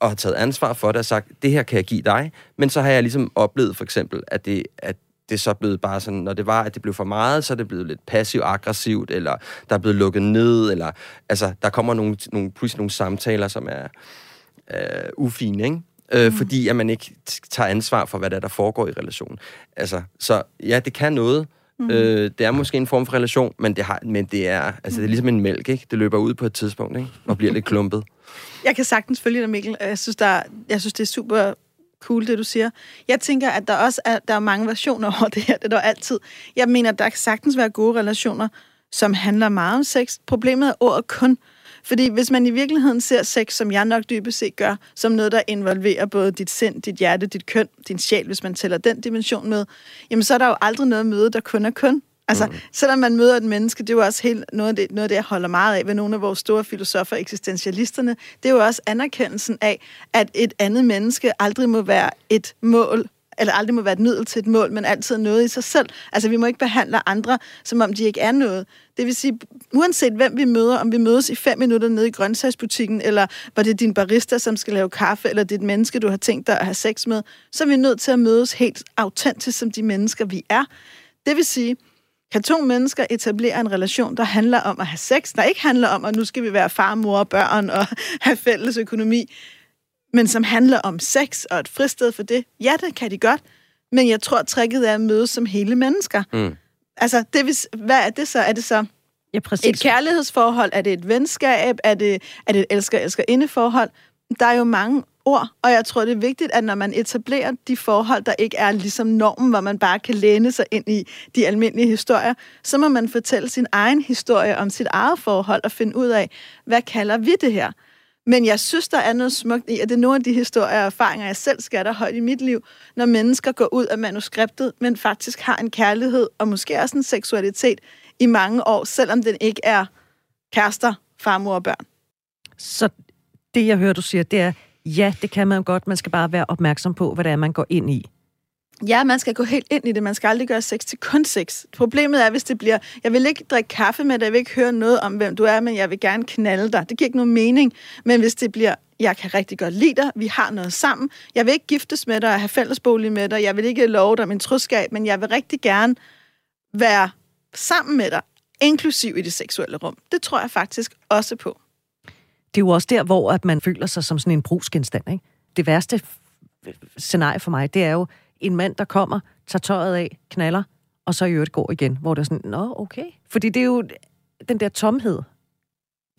og har taget ansvar for det og sagt, det her kan jeg give dig. Men så har jeg ligesom oplevet for eksempel, at det, at det er så blevet bare sådan, når det var, at det blev for meget, så er det blevet lidt passiv-aggressivt, eller der er blevet lukket ned, eller altså, der kommer nogle, nogle, pludselig nogle samtaler, som er, er ufine, ikke? Øh, mm. Fordi at man ikke tager ansvar for, hvad der, er, der foregår i relationen. Altså, så ja, det kan noget. Mm. Øh, det er måske en form for relation, men det, har, men det er, altså, det er ligesom en mælk, ikke? Det løber ud på et tidspunkt, ikke? Og bliver lidt klumpet. <laughs> Jeg kan sagtens følge dig, Mikkel. Jeg synes, der, jeg synes det er super cool, det du siger. Jeg tænker, at der også er, der er mange versioner over <laughs> det her. Det er der altid. Jeg mener, der kan sagtens være gode relationer, som handler meget om sex. Problemet er ordet kun. Fordi hvis man i virkeligheden ser sex, som jeg nok dybest set gør, som noget, der involverer både dit sind, dit hjerte, dit køn, din sjæl, hvis man tæller den dimension med, jamen så er der jo aldrig noget møde, der kun er kun. Altså, mm. selvom man møder et menneske, det er jo også helt noget af, det, noget af det, jeg holder meget af ved nogle af vores store filosofer, eksistentialisterne, det er jo også anerkendelsen af, at et andet menneske aldrig må være et mål eller aldrig må være et middel til et mål, men altid noget i sig selv. Altså, vi må ikke behandle andre, som om de ikke er noget. Det vil sige, uanset hvem vi møder, om vi mødes i fem minutter nede i grøntsagsbutikken, eller var det din barista, som skal lave kaffe, eller det er et menneske, du har tænkt dig at have sex med, så er vi nødt til at mødes helt autentisk som de mennesker, vi er. Det vil sige, kan to mennesker etablere en relation, der handler om at have sex, der ikke handler om, at nu skal vi være far, mor og børn og <laughs> have fælles økonomi, men som handler om sex og et fristed for det. Ja, det kan de godt, men jeg tror, at tricket er at mødes som hele mennesker. Mm. Altså, det vil, hvad er det så? Er det så ja, præcis. et kærlighedsforhold? Er det et venskab? Er det, er det et elsker-elsker-indeforhold? Der er jo mange ord, og jeg tror, det er vigtigt, at når man etablerer de forhold, der ikke er ligesom normen, hvor man bare kan læne sig ind i de almindelige historier, så må man fortælle sin egen historie om sit eget forhold og finde ud af, hvad kalder vi det her? Men jeg synes, der er noget smukt i, at det er nogle af de historier og erfaringer, jeg selv skatter højt i mit liv, når mennesker går ud af manuskriptet, men faktisk har en kærlighed og måske også en seksualitet i mange år, selvom den ikke er kærester, farmor og børn. Så det, jeg hører, du siger, det er, ja, det kan man godt. Man skal bare være opmærksom på, hvad det er, man går ind i. Ja, man skal gå helt ind i det. Man skal aldrig gøre sex til kun sex. Problemet er, hvis det bliver, jeg vil ikke drikke kaffe med dig, jeg vil ikke høre noget om, hvem du er, men jeg vil gerne knalde dig. Det giver ikke nogen mening. Men hvis det bliver, jeg kan rigtig godt lide dig, vi har noget sammen, jeg vil ikke giftes med dig og have fællesbolig med dig, jeg vil ikke love dig min troskab, men jeg vil rigtig gerne være sammen med dig, inklusiv i det seksuelle rum. Det tror jeg faktisk også på. Det er jo også der, hvor at man føler sig som sådan en brugsgenstand. Ikke? Det værste scenarie for mig, det er jo, en mand, der kommer, tager tøjet af, knaller, og så i øvrigt går igen, hvor det er sådan, nå, okay. Fordi det er jo den der tomhed.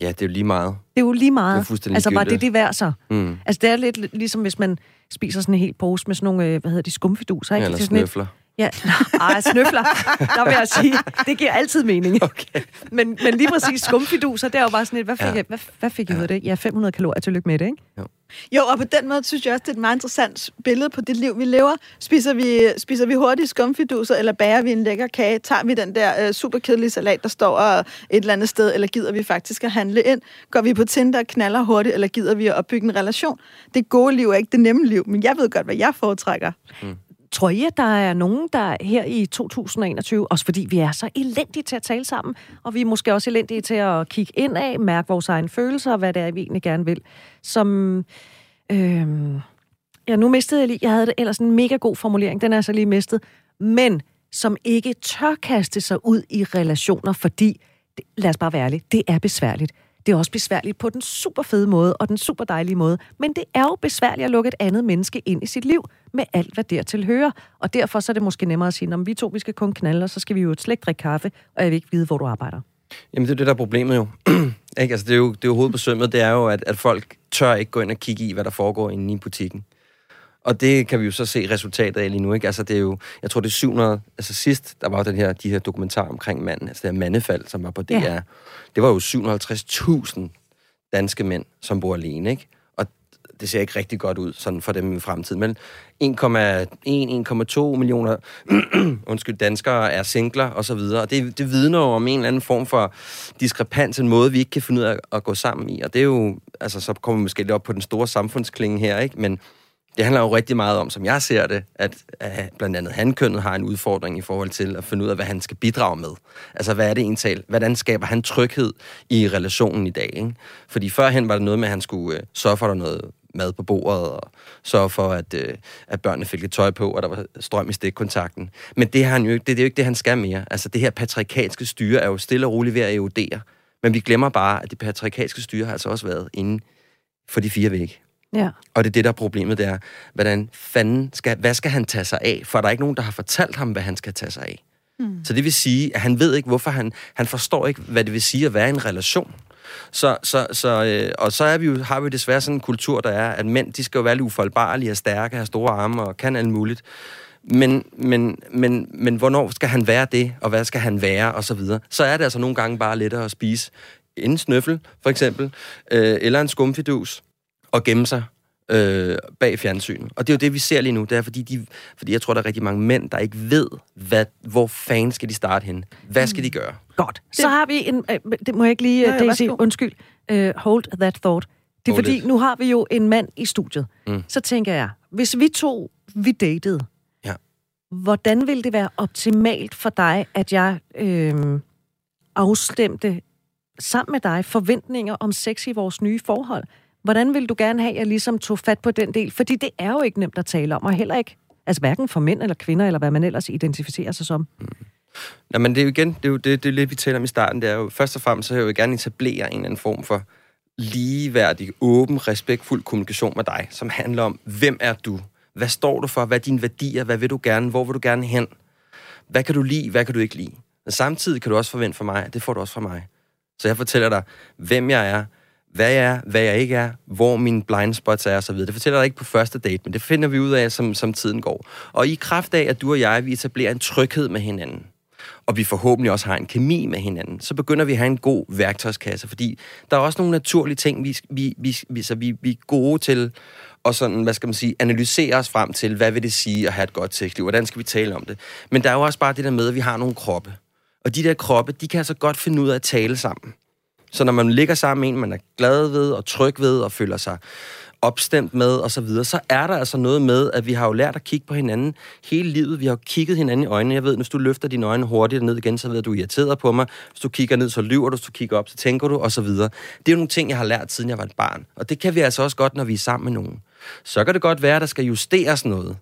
Ja, det er jo lige meget. Det er jo lige meget. Det er altså, var det det værd så? Mm. Altså, det er lidt ligesom, hvis man spiser sådan en hel pose med sådan nogle, øh, hvad hedder de, skumfiduser, ikke? Eller snøfler. Ja, <laughs> ej, snøfler, der vil jeg sige, det giver altid mening. Okay. Men, men lige præcis skumfiduser, det er jo bare sådan et, hvad fik, ja. jeg, hvad, hvad fik jeg ja. ud af det? Ja, 500 kalorier, tillykke med det, ikke? Jo. Jo, og på den måde synes jeg også, det er et meget interessant billede på det liv, vi lever. Spiser vi, spiser vi hurtigt skumfiduser, eller bager vi en lækker kage? Tager vi den der øh, super kedelige salat, der står et eller andet sted, eller gider vi faktisk at handle ind? Går vi på Tinder og knaller hurtigt, eller gider vi at opbygge en relation? Det gode liv er ikke det nemme liv, men jeg ved godt, hvad jeg foretrækker. Mm. Tror I, at der er nogen, der her i 2021, også fordi vi er så elendige til at tale sammen, og vi er måske også elendige til at kigge ind af, mærke vores egne følelser, og hvad det er, vi egentlig gerne vil, som... Øh, ja, nu mistede jeg lige... Jeg havde det ellers en mega god formulering, den er så lige mistet. Men som ikke tør kaste sig ud i relationer, fordi, det, lad os bare være ærlige, det er besværligt. Det er også besværligt på den super fede måde og den super dejlige måde. Men det er jo besværligt at lukke et andet menneske ind i sit liv med alt, hvad dertil hører. Og derfor så er det måske nemmere at sige, om vi to vi skal kun knalde, og så skal vi jo slet ikke drikke kaffe, og jeg vil ikke vide, hvor du arbejder. Jamen, det er det, der er problemet jo. <clears throat> ikke? Altså, det er jo, det er jo hovedet på sømmet, det er jo, at, at folk tør ikke gå ind og kigge i, hvad der foregår inde i butikken. Og det kan vi jo så se resultatet af lige nu, ikke? Altså, det er jo, jeg tror, det er 700... Altså, sidst, der var den her, de her dokumentarer omkring manden, altså det her mandefald, som var på DR. Ja. Det var jo 750.000 danske mænd, som bor alene, ikke? Og det ser ikke rigtig godt ud sådan for dem i fremtiden. Men 1,1-1,2 millioner <clears throat> undskyld, danskere er singler og så videre. Og det, det vidner jo om en eller anden form for diskrepans, en måde, vi ikke kan finde ud af at gå sammen i. Og det er jo, altså så kommer vi måske lidt op på den store samfundsklinge her, ikke? Men det handler jo rigtig meget om, som jeg ser det, at, at blandt andet hankønnet har en udfordring i forhold til at finde ud af, hvad han skal bidrage med. Altså, hvad er det egentlig? Hvordan skaber han tryghed i relationen i dag? Ikke? Fordi førhen var det noget med, at han skulle øh, sørge for, at der noget mad på bordet, og sørge for, at, øh, at børnene fik lidt tøj på, og der var strøm i stikkontakten. Men det, har han jo, det, det er jo ikke det, han skal mere. Altså, det her patriarkalske styre er jo stille og roligt ved at erodere. Men vi glemmer bare, at det patriarkalske styre har altså også været inde for de fire vægge. Ja. Og det er det, der er problemet, det er, hvordan fanden skal, hvad skal han tage sig af? For der er ikke nogen, der har fortalt ham, hvad han skal tage sig af. Mm. Så det vil sige, at han ved ikke, hvorfor han, han forstår ikke, hvad det vil sige at være i en relation. Så, så, så, øh, og så er vi jo, har vi jo desværre sådan en kultur, der er, at mænd, de skal jo være lidt ufoldbarlige og stærke, have store arme og kan alt muligt. Men, men, men, men hvornår skal han være det, og hvad skal han være, og så videre. Så er det altså nogle gange bare lettere at spise en snøffel, for eksempel, øh, eller en skumfidus, og gemme sig øh, bag fjernsynet. Og det er jo det, vi ser lige nu. Det er, fordi, de, fordi jeg tror, der er rigtig mange mænd, der ikke ved, hvad, hvor fanden skal de starte hen. Hvad skal de gøre? Godt. Så har vi en... Øh, det må jeg ikke lige, Nej, Nej, Daisy, undskyld. Uh, hold that thought. Det er Hold fordi, it. nu har vi jo en mand i studiet. Mm. Så tænker jeg, hvis vi to, vi datede, Ja. hvordan ville det være optimalt for dig, at jeg øh, afstemte sammen med dig forventninger om sex i vores nye forhold? Hvordan vil du gerne have, at jeg ligesom tog fat på den del? Fordi det er jo ikke nemt at tale om, og heller ikke, altså hverken for mænd eller kvinder, eller hvad man ellers identificerer sig som. Mm. Nå, men det er jo igen, det er jo det, det er lidt, vi taler om i starten. Det er jo, først og fremmest, så vil jeg jo gerne etablere en eller anden form for ligeværdig, åben, respektfuld kommunikation med dig, som handler om, hvem er du? Hvad står du for? Hvad er dine værdier? Hvad vil du gerne? Hvor vil du gerne hen? Hvad kan du lide? Hvad kan du ikke lide? Men samtidig kan du også forvente fra mig, at det får du også fra mig. Så jeg fortæller dig, hvem jeg er, hvad jeg er, hvad jeg ikke er, hvor mine blind spots er osv. Det fortæller jeg dig ikke på første date, men det finder vi ud af, som, som tiden går. Og i kraft af, at du og jeg, vi etablerer en tryghed med hinanden, og vi forhåbentlig også har en kemi med hinanden, så begynder vi at have en god værktøjskasse, fordi der er også nogle naturlige ting, vi, vi, vi, vi, så vi, vi er gode til og sådan, hvad skal man sige, analysere os frem til, hvad vil det sige at have et godt sexliv, hvordan skal vi tale om det. Men der er jo også bare det der med, at vi har nogle kroppe. Og de der kroppe, de kan altså godt finde ud af at tale sammen. Så når man ligger sammen med en, man er glad ved og tryg ved og føler sig opstemt med og så videre, så er der altså noget med, at vi har jo lært at kigge på hinanden hele livet. Vi har jo kigget hinanden i øjnene. Jeg ved, hvis du løfter dine øjne hurtigt ned igen, så ved jeg, at du er irriteret på mig. Hvis du kigger ned, så lyver du. Hvis du kigger op, så tænker du, og så videre. Det er jo nogle ting, jeg har lært, siden jeg var et barn. Og det kan vi altså også godt, når vi er sammen med nogen. Så kan det godt være, at der skal justeres noget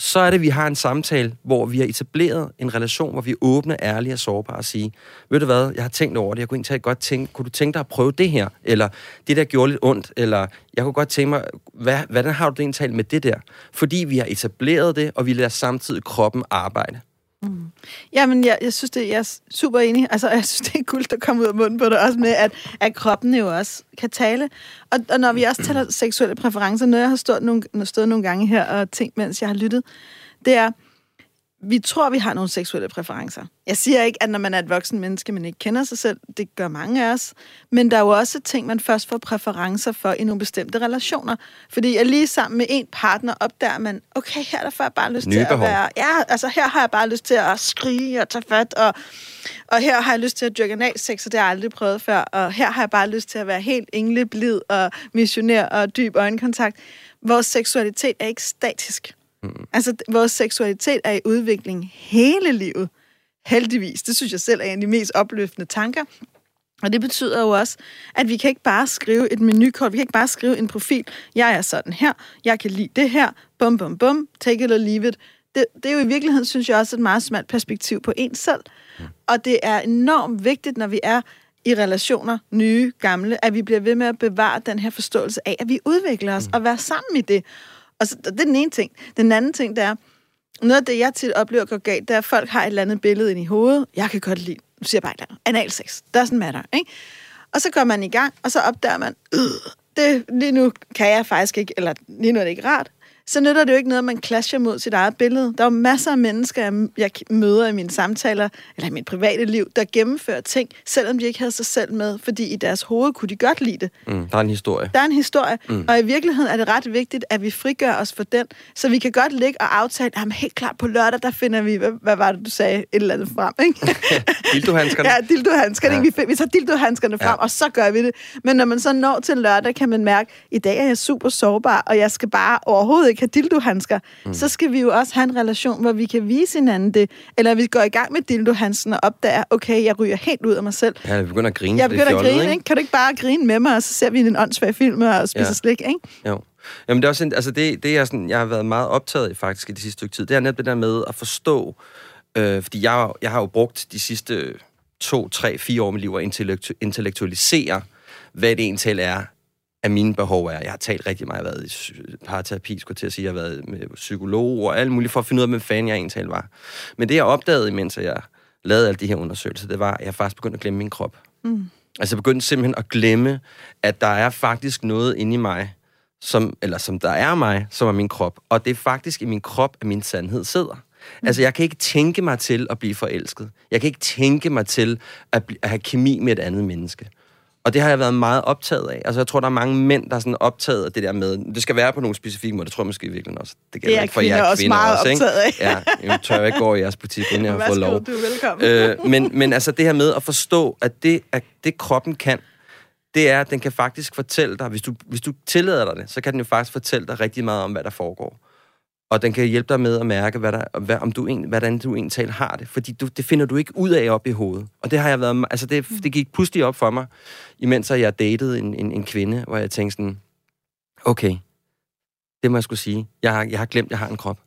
så er det, at vi har en samtale, hvor vi har etableret en relation, hvor vi er åbne, ærlige og sårbare og sige, ved du hvad, jeg har tænkt over det, jeg kunne egentlig godt tænke, kunne du tænke dig at prøve det her? Eller det der gjorde lidt ondt, eller jeg kunne godt tænke mig, hvad, hvordan har du det egentlig talt med det der? Fordi vi har etableret det, og vi lader samtidig kroppen arbejde. Mm. Jamen, jeg, jeg synes, det, jeg er super enig. Altså, jeg synes, det er guld, der kommer ud af munden på det. Også med, at, at kroppen jo også kan tale. Og, og når vi også taler seksuelle præferencer, noget jeg har stået nogle, stået nogle gange her og tænkt, mens jeg har lyttet, det er, vi tror, vi har nogle seksuelle præferencer. Jeg siger ikke, at når man er et voksen menneske, man ikke kender sig selv. Det gør mange af os. Men der er jo også ting, man først får præferencer for i nogle bestemte relationer. Fordi at lige sammen med en partner opdager man, okay, her der får jeg bare lyst Nye til at behov. være... Ja, altså her har jeg bare lyst til at skrige og tage fat, og, og her har jeg lyst til at dyrke analsex, og det har jeg aldrig prøvet før. Og her har jeg bare lyst til at være helt engleblid og missionær og dyb øjenkontakt. Vores seksualitet er ikke statisk. Mm. Altså, vores seksualitet er i udvikling hele livet. Heldigvis. Det synes jeg selv er en af de mest opløftende tanker. Og det betyder jo også, at vi kan ikke bare skrive et menukort, vi kan ikke bare skrive en profil. Jeg er sådan her, jeg kan lide det her, bum bum bum, take it or leave it. Det, det er jo i virkeligheden, synes jeg også, et meget smalt perspektiv på en selv. Og det er enormt vigtigt, når vi er i relationer, nye, gamle, at vi bliver ved med at bevare den her forståelse af, at vi udvikler os og være sammen i det. Altså, og så, det er den ene ting. Den anden ting, det er, noget af det, jeg tit oplever går galt, det er, at folk har et eller andet billede ind i hovedet. Jeg kan godt lide, nu siger jeg bare et eller andet, analsex. Doesn't matter, ikke? Og så går man i gang, og så opdager man, øh, det, lige nu kan jeg faktisk ikke, eller lige nu er det ikke rart. Så nytter det jo ikke noget, at man clasher mod sit eget billede. Der er jo masser af mennesker, jeg- møder i mine samtaler, eller i mit private liv, der gennemfører ting, selvom de ikke havde sig selv med, fordi i deres hoved kunne de godt lide det. Mm, der er en historie. Der er en historie, mm. og i virkeligheden er det ret vigtigt, at vi frigør os for den, så vi kan godt ligge og aftale, at helt klart på lørdag, der finder vi, hvad, hvad var det, du sagde, et eller andet frem, ikke? <laughs> Dildohandskerne. ja, dildohandskerne, Ja. vi, vi tager dildohandskerne frem, Ja. og så gør vi det. Men når man så når til lørdag, kan man mærke, i dag er jeg super sårbar, og jeg skal bare overhovedet ikke have dildohandsker. Mm. Så skal vi jo også have en relation, hvor vi kan vise hinanden det, eller vi går i gang med dildohandsken og opdager, okay, jeg ryger helt ud af mig selv. Ja, vi begynder at grine. Jeg er begynder at fjollet, grine, ikke? Kan du ikke bare grine med mig, og så ser vi en åndssvag film og spiser Ja. slik, ikke? Jo. Jamen, det er også en, altså det, det er sådan, jeg har været meget optaget i faktisk i det sidste stykke tid. Det er netop det der med at forstå, øh, fordi jeg, har- jeg har jo brugt de sidste to, tre, fire år mit liv at intellektu- intellektualisere, hvad det egentlig er, af mine behov er. Jeg har talt rigtig meget, jeg har været i parterapi, skulle til at sige, jeg har været med psykolog og alt muligt, for at finde ud af, hvem fanden jeg egentlig var. Men det, jeg opdagede, imens jeg lavede alle de her undersøgelser, det var, at jeg faktisk begyndte at glemme min krop. Mm. Altså jeg begyndte simpelthen at glemme, at der er faktisk noget inde i mig, som, eller som der er mig, som er min krop. Og det er faktisk i min krop, at min sandhed sidder. Mm. Altså, jeg kan ikke tænke mig til at blive forelsket. Jeg kan ikke tænke mig til at, bl- at have kemi med et andet menneske. Og det har jeg været meget optaget af. Altså, jeg tror, der er mange mænd, der er sådan optaget af det der med, det skal være på nogle specifikke måder. Det tror jeg måske i virkeligheden også. Det, Det er ikke for kvinder jer også kvinder meget også, ikke? optaget af. Ja, jeg tør jeg ikke gå i jeres butik, inden jeg har fået lov. du er velkommen. Øh, men, men altså det her med at forstå, at det, at det kroppen kan, det er, at den kan faktisk fortælle dig, hvis du, hvis du tillader dig det, så kan den jo faktisk fortælle dig rigtig meget om, hvad der foregår. Og den kan hjælpe dig med at mærke, hvad der, hvad, om du en, hvordan du egentlig har det. Fordi du, det finder du ikke ud af op i hovedet. Og det har jeg været... Altså, det, det gik pludselig op for mig, imens jeg datede en, en, en kvinde, hvor jeg tænkte sådan, okay, det må jeg skulle sige. Jeg har, jeg har glemt, jeg har en krop.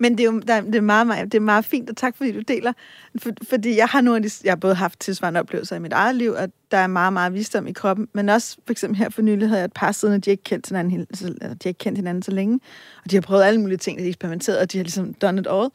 Men det er jo der, det er meget, meget, det er meget fint, og tak fordi du deler. For, fordi jeg har nu, jeg har både haft tilsvarende oplevelser i mit eget liv, og der er meget, meget visdom i kroppen. Men også for eksempel her for nylig havde jeg et par siden, at de ikke kendt hinanden, så- de har ikke kendt hinanden så længe. Og de har prøvet alle mulige ting, de har eksperimenteret, og de har ligesom done it all.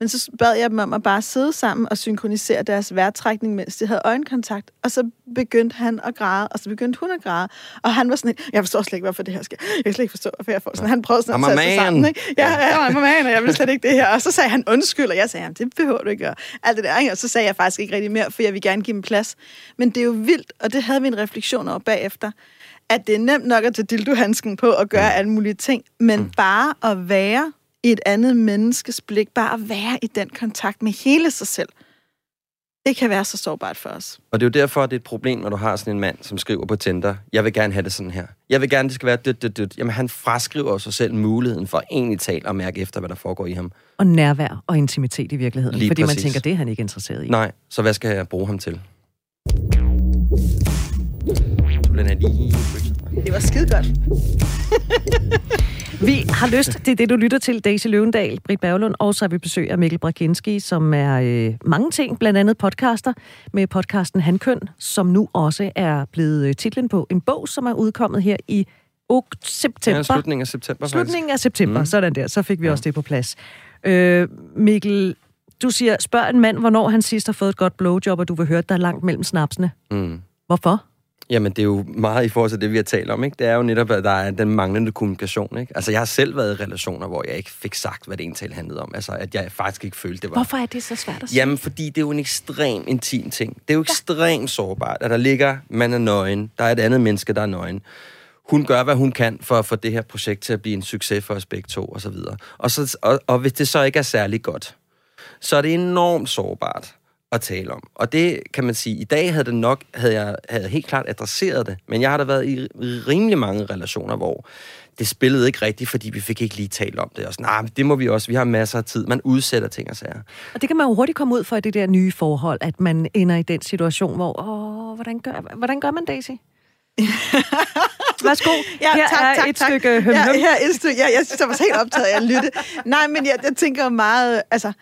Men så bad jeg dem om at bare sidde sammen og synkronisere deres vejrtrækning, mens de havde øjenkontakt. Og så begyndte han at græde, og så begyndte hun at græde. Og han var sådan, jeg forstår slet ikke, hvorfor det her sker. Jeg kan slet ikke forstå, hvorfor jeg får sådan. Han prøvede sådan at tage sig sammen. Ikke? Ja, jeg er man, og jeg vil slet ikke det her. Og så sagde han undskyld, og jeg sagde, det behøver du ikke gøre. Alt det der, ikke? Og så sagde jeg faktisk ikke rigtig mere, for jeg vil gerne give dem plads. Men det er jo vildt, og det havde vi en refleksion over bagefter, at det er nemt nok at tage dildohandsken på og gøre alle mulige ting, men mm. bare at være i et andet menneskes blik, bare at være i den kontakt med hele sig selv, det kan være så sårbart for os. Og det er jo derfor, at det er et problem, når du har sådan en mand, som skriver på Tinder, jeg vil gerne have det sådan her. Jeg vil gerne, det skal være dødt, dødt, dødt. Jamen, han fraskriver sig selv muligheden for egentlig tale og mærke efter, hvad der foregår i ham. Og nærvær og intimitet i virkeligheden. Lige fordi man præcis. tænker, det er han ikke interesseret i. Nej, så hvad skal jeg bruge ham til? Den er lige... Det var skide godt. <laughs> Vi har lyst, det er det, du lytter til, Daisy Løvendal, Britt Berglund, og så har vi besøg af Mikkel Brakinski, som er øh, mange ting, blandt andet podcaster, med podcasten Handkøn, som nu også er blevet øh, titlen på en bog, som er udkommet her i ok- september. Ja, slutningen af september, faktisk. Slutningen af september, Mm. mm. sådan der. Så fik vi ja. også det på plads. Øh, Mikkel, du siger, spørg en mand, hvornår han sidst har fået et godt blowjob, og du vil høre, at der er langt mellem snapsene. Mm. Hvorfor? Jamen, det er jo meget i forhold til det, vi har talt om, ikke? Det er jo netop, at der er den manglende kommunikation, ikke? Altså, jeg har selv været i relationer, hvor jeg ikke fik sagt, hvad det egentlig handlede om. Altså, at jeg faktisk ikke følte, det var... Hvorfor er det så svært at sige? Jamen, fordi det er jo en ekstrem intim ting. Det er jo ekstremt sårbart, at der ligger, man er nøgen, der er et andet menneske, der er nøgen. Hun gør, hvad hun kan for at få det her projekt til at blive en succes for os begge to, og så videre. Og, så, og, og hvis det så ikke er særlig godt, så er det enormt sårbart at tale om. Og det kan man sige, i dag havde det nok, havde jeg havde helt klart adresseret det, men jeg har da været i rimelig mange relationer, hvor det spillede ikke rigtigt, fordi vi fik ikke lige talt om det. Og sådan, nah, men det må vi også, vi har masser af tid. Man udsætter ting og sager. Og det kan man jo hurtigt komme ud for i det der nye forhold, at man ender i den situation, hvor, åh, hvordan gør, hvordan gør man, Daisy? <laughs> Værsgo, Ja, her tak, er tak, et tak. stykke høm, ja, høm. her er et stykke, ja, jeg synes, jeg var helt optaget af at lytte. Nej, men jeg, jeg tænker meget, altså,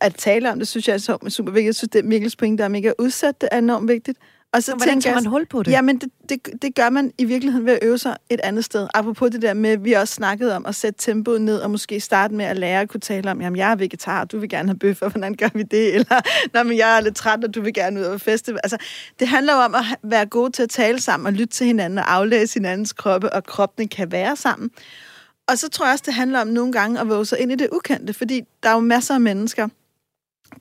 at tale om det, synes jeg er super vigtigt. Jeg synes, det er Mikkels pointe, der er mega udsat, det er enormt vigtigt. Og så Så hvordan tænker tager man hul på det? Jamen, det, det, det gør man i virkeligheden ved at øve sig et andet sted. Apropos det der med, vi også snakkede om at sætte tempoet ned, og måske starte med at lære at kunne tale om, jamen, jeg er vegetar, du vil gerne have bøffer, hvordan gør vi det? <laughs> Eller, Nå, men jeg er lidt træt, og du vil gerne ud og feste. Altså, det handler jo om at være gode til at tale sammen, og lytte til hinanden, og aflæse hinandens kroppe, og kroppene kan være sammen. Og så tror jeg også, det handler om nogle gange at våge sig ind i det ukendte, fordi der er jo masser af mennesker,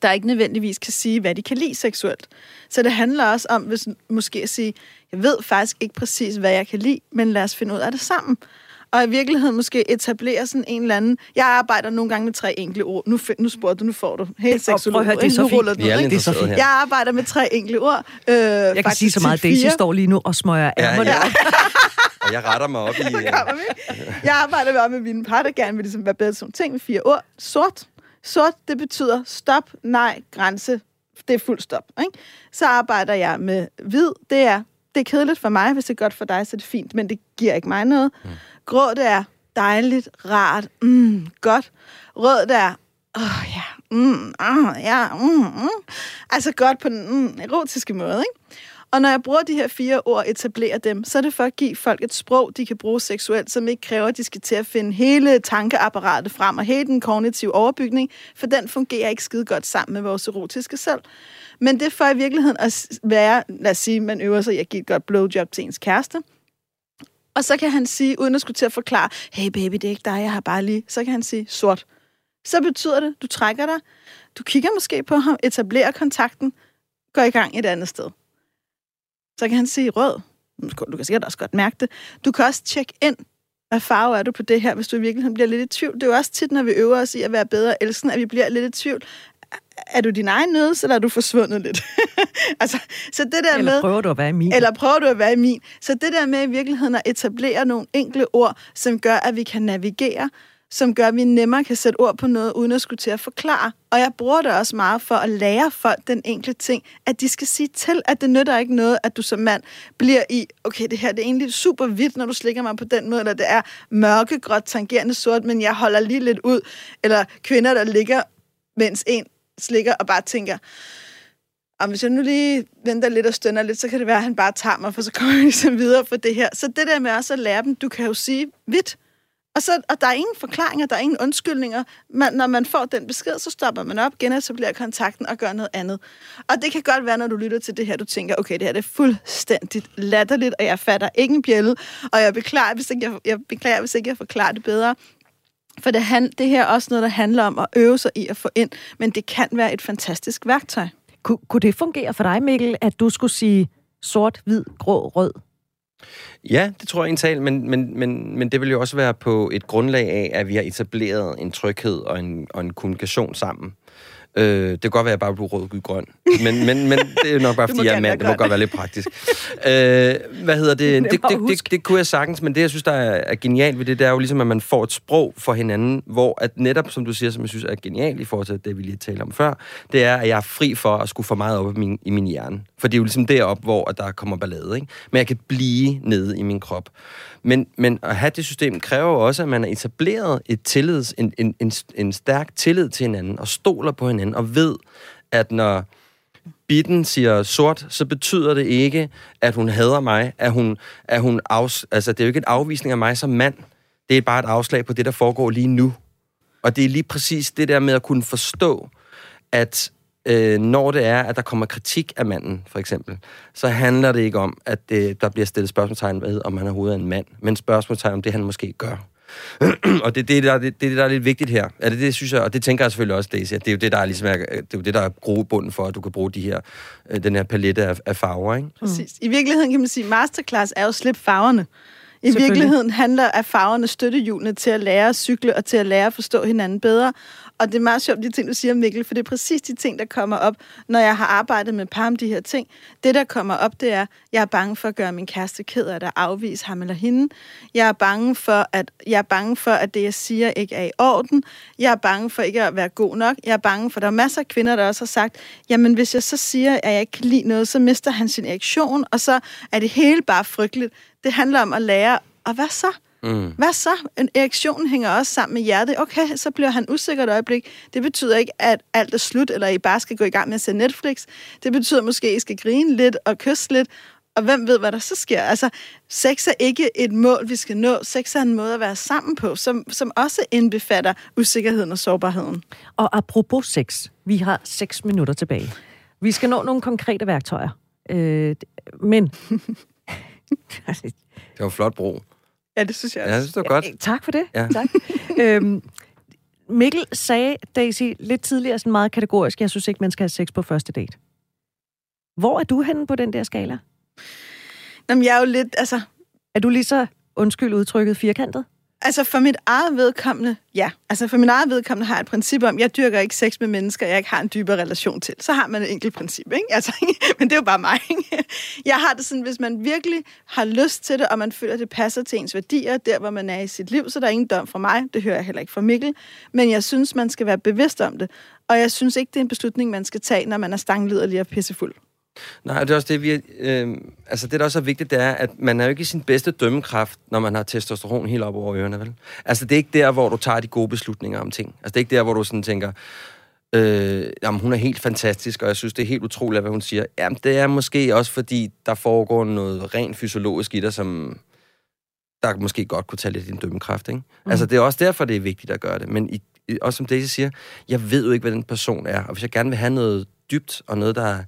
der ikke nødvendigvis kan sige, hvad de kan lide seksuelt. Så det handler også om, hvis måske at sige, jeg ved faktisk ikke præcis, hvad jeg kan lide, men lad os finde ud af det sammen. Og i virkeligheden måske etablere sådan en eller anden... Jeg arbejder nogle gange med tre enkle ord. Nu, nu spurgte du, nu får du. Helt Og prøv at seksolog. høre, det er så fint. er? Det er så fint. Jeg arbejder med tre enkle ord. Øh, Jeg kan sige så meget, at Daisy står lige nu og smøger Ja, ærmerne ja. op. Og jeg retter mig op i... <laughs> vi. Jeg arbejder med, med mine par, der gerne vil ligesom være bedre sådan ting med fire ord. Sort. Sort, det betyder stop, nej, grænse. Det er fuld stop. Ikke? Så arbejder jeg med hvid. Det er, det er kedeligt for mig. Hvis det er godt for dig, så er det fint, men det giver ikke mig noget. Mm. Grå, det er dejligt, rart, mm, godt. Rød, det er, åh oh, ja, mm, ah, ja, mm, mm. Altså godt på den mm, erotiske måde, ikke? Og når jeg bruger de her fire ord og etablerer dem, så er det for at give folk et sprog, de kan bruge seksuelt, som ikke kræver, at de skal til at finde hele tankeapparatet frem og hele den kognitive overbygning, for den fungerer ikke skide godt sammen med vores erotiske selv. Men det er for i virkeligheden at være, lad os sige, man øver sig i at give et godt blowjob til ens kæreste, og så kan han sige, uden at skulle til at forklare, hey baby, det er ikke dig, jeg har bare lige, så kan han sige sort. Så betyder det, du trækker dig, du kigger måske på ham, etablerer kontakten, går i gang et andet sted. Så kan han sige rød. Du kan sikkert også godt mærke det. Du kan også tjekke ind, hvad farve er du på det her, hvis du i virkeligheden bliver lidt i tvivl. Det er jo også tit, når vi øver os i at være bedre elskende, at vi bliver lidt i tvivl. Er du din egen nøds, eller er du forsvundet lidt? <laughs> altså, så det der eller med, prøver du at være i min? Eller prøver du at være i min. Så det der med i virkeligheden at etablere nogle enkle ord, som gør, at vi kan navigere, som gør, at vi nemmere kan sætte ord på noget, uden at skulle til at forklare. Og jeg bruger det også meget for at lære folk den enkle ting, at de skal sige til, at det nytter ikke noget, at du som mand bliver i, okay, det her det er egentlig super hvidt, når du slikker mig på den måde, eller det er mørkegråt, tangerende sort, men jeg holder lige lidt ud. Eller kvinder, der ligger, mens en slikker og bare tænker, om hvis jeg nu lige venter lidt og stønner lidt, så kan det være, at han bare tager mig, for så kommer jeg ligesom videre for det her. Så det der med også at lære dem, du kan jo sige vidt, og, så, og der er ingen forklaringer, der er ingen undskyldninger. Man, når man får den besked, så stopper man op, genetablerer kontakten og gør noget andet. Og det kan godt være, når du lytter til det her, du tænker, okay, det her det er fuldstændigt latterligt, og jeg fatter ikke en bjælle, og jeg beklager, hvis ikke jeg, jeg, beklager, hvis ikke jeg forklarer det bedre. For det, han, det her er også noget, der handler om at øve sig i at få ind, men det kan være et fantastisk værktøj. Kun, kunne det fungere for dig, Mikkel, at du skulle sige sort, hvid, grå, rød? Ja, det tror jeg en men, men, men, men det vil jo også være på et grundlag af, at vi har etableret en tryghed og en, og en kommunikation sammen. Øh, det kan godt være, at jeg bare bliver rød, gul, grøn. Men, men, men det er nok bare, <laughs> fordi jeg er mand. Det må godt være lidt praktisk. øh, hvad hedder det? Det, det, det, det? det kunne jeg sagtens, men det, jeg synes, der er, er genialt ved det, det er jo ligesom, at man får et sprog for hinanden, hvor at netop, som du siger, som jeg synes er genialt i forhold til det, vi lige talte om før, det er, at jeg er fri for at skulle få meget op i min, i min hjerne. For det er jo ligesom derop, hvor der kommer ballade. Ikke? Men jeg kan blive nede i min krop. Men, men at have det system kræver jo også, at man har etableret et tillids, en, en, en, en stærk tillid til hinanden, og stoler på hinanden, og ved, at når bitten siger sort, så betyder det ikke, at hun hader mig, at hun, at hun afs, altså det er jo ikke en afvisning af mig som mand, det er bare et afslag på det, der foregår lige nu. Og det er lige præcis det der med at kunne forstå, at øh, når det er, at der kommer kritik af manden, for eksempel, så handler det ikke om, at øh, der bliver stillet spørgsmålstegn ved, om han er hovedet af en mand, men spørgsmålstegn om det, han måske gør. <clears throat> og det er det, der, det, det, der er lidt vigtigt her. Er det det, synes jeg, og det tænker jeg selvfølgelig også, Daisy, at det er jo det, der er, ligesom, det er, jo det, der er bunden for, at du kan bruge de her, øh, den her palette af, af farver. Ikke? Præcis. I virkeligheden kan man sige, at masterclass er jo slip farverne. I virkeligheden handler af farverne støttehjulene til at lære at cykle og til at lære at forstå hinanden bedre. Og det er meget sjovt, de ting, du siger, Mikkel, for det er præcis de ting, der kommer op, når jeg har arbejdet med par om de her ting. Det, der kommer op, det er, jeg er bange for at gøre min kæreste ked af at afvise ham eller hende. Jeg er bange for, at, jeg er bange for, at det, jeg siger, ikke er i orden. Jeg er bange for ikke at være god nok. Jeg er bange for, at der er masser af kvinder, der også har sagt, jamen hvis jeg så siger, at jeg ikke kan lide noget, så mister han sin erektion, og så er det hele bare frygteligt. Det handler om at lære, og hvad så? Mm. Hvad så? En erektion hænger også sammen med hjertet. Okay, så bliver han usikker et øjeblik. Det betyder ikke, at alt er slut, eller I bare skal gå i gang med at se Netflix. Det betyder måske, at I skal grine lidt og kysse lidt. Og hvem ved, hvad der så sker? Altså, sex er ikke et mål, vi skal nå. Sex er en måde at være sammen på, som, som også indbefatter usikkerheden og sårbarheden. Og apropos sex, vi har seks minutter tilbage. Vi skal nå nogle konkrete værktøjer. Øh, men... <laughs> <laughs> det var en flot bro. Ja, det synes jeg også. Ja, det synes, det var godt. Ja, tak for det. Ja. Tak. <laughs> øhm, Mikkel sagde, Daisy, lidt tidligere sådan meget kategorisk, jeg synes ikke, man skal have sex på første date. Hvor er du henne på den der skala? Jamen, jeg er jo lidt, altså... Er du lige så, undskyld udtrykket, firkantet? Altså for mit eget vedkommende, ja. Altså for mit eget vedkommende har jeg et princip om, jeg dyrker ikke sex med mennesker, jeg ikke har en dybere relation til. Så har man et enkelt princip, ikke? Altså, <laughs> men det er jo bare mig, ikke? <laughs> Jeg har det sådan, hvis man virkelig har lyst til det, og man føler, at det passer til ens værdier, der hvor man er i sit liv, så der er ingen dom fra mig. Det hører jeg heller ikke fra Mikkel. Men jeg synes, man skal være bevidst om det. Og jeg synes ikke, det er en beslutning, man skal tage, når man er stangliderlig og pissefuld. Nej, det er også det, vi... Øh, altså, det, der også er vigtigt, det er, at man er jo ikke i sin bedste dømmekraft, når man har testosteron helt op over ørerne, vel? Altså, det er ikke der, hvor du tager de gode beslutninger om ting. Altså, det er ikke der, hvor du sådan tænker, Øh, jamen, hun er helt fantastisk, og jeg synes, det er helt utroligt, hvad hun siger. Jamen, det er måske også, fordi der foregår noget rent fysiologisk i dig, som der måske godt kunne tage lidt din dømmekraft, ikke? Mm. Altså, det er også derfor, det er vigtigt at gøre det. Men i, også som Daisy siger, jeg ved jo ikke, hvad den person er. Og hvis jeg gerne vil have noget dybt, og noget, der,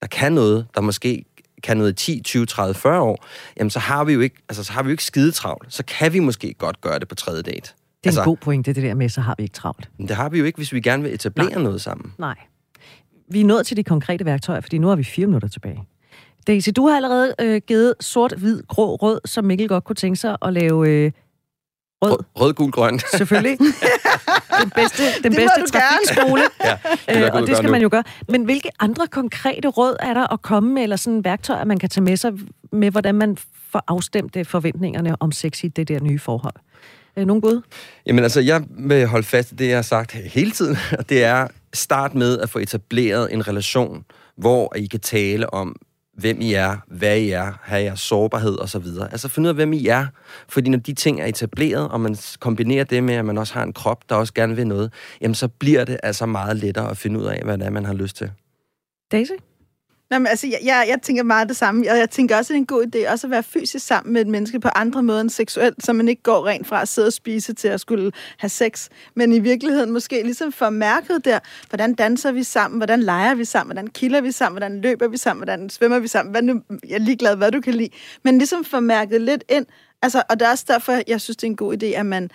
der kan noget, der måske kan noget 10, 20, 30, 40 år, jamen så har vi jo ikke, altså, så har vi jo ikke skide travlt. Så kan vi måske godt gøre det på tredje date. Det er altså, en god pointe, det der med, så har vi ikke travlt. Men det har vi jo ikke, hvis vi gerne vil etablere Nej. noget sammen. Nej. Vi er nået til de konkrete værktøjer, fordi nu har vi fire minutter tilbage. Daisy, du har allerede øh, givet sort, hvid, grå, rød, som Mikkel godt kunne tænke sig at lave øh, rød, Rød, gul, grøn. <laughs> selvfølgelig. <laughs> den bedste, den bedste trafikskole, <laughs> ja, det øh, og det skal man jo gøre. Men hvilke andre konkrete råd er der at komme med, eller sådan værktøjer, man kan tage med sig, med hvordan man får afstemt øh, forventningerne om sex i det der nye forhold? Øh, nogen bud? Jamen altså, jeg vil holde fast i det, jeg har sagt hele tiden, og det er start med at få etableret en relation, hvor I kan tale om, hvem I er, hvad I er, have jeres sårbarhed osv. Altså finde ud af, hvem I er. Fordi når de ting er etableret, og man kombinerer det med, at man også har en krop, der også gerne vil noget, jamen så bliver det altså meget lettere at finde ud af, hvad det er, man har lyst til. Daisy? Nå, men altså, jeg, jeg, jeg tænker meget det samme, og jeg tænker også, at det er en god idé også at være fysisk sammen med et menneske på andre måder end seksuelt, så man ikke går rent fra at sidde og spise til at skulle have sex, men i virkeligheden måske ligesom for mærket der, hvordan danser vi sammen, hvordan leger vi sammen, hvordan kilder vi sammen, hvordan løber vi sammen, hvordan svømmer vi sammen, hvad nu, jeg er ligeglad, hvad du kan lide, men ligesom for mærket lidt ind, altså, og det er også derfor, jeg synes, det er en god idé, at man,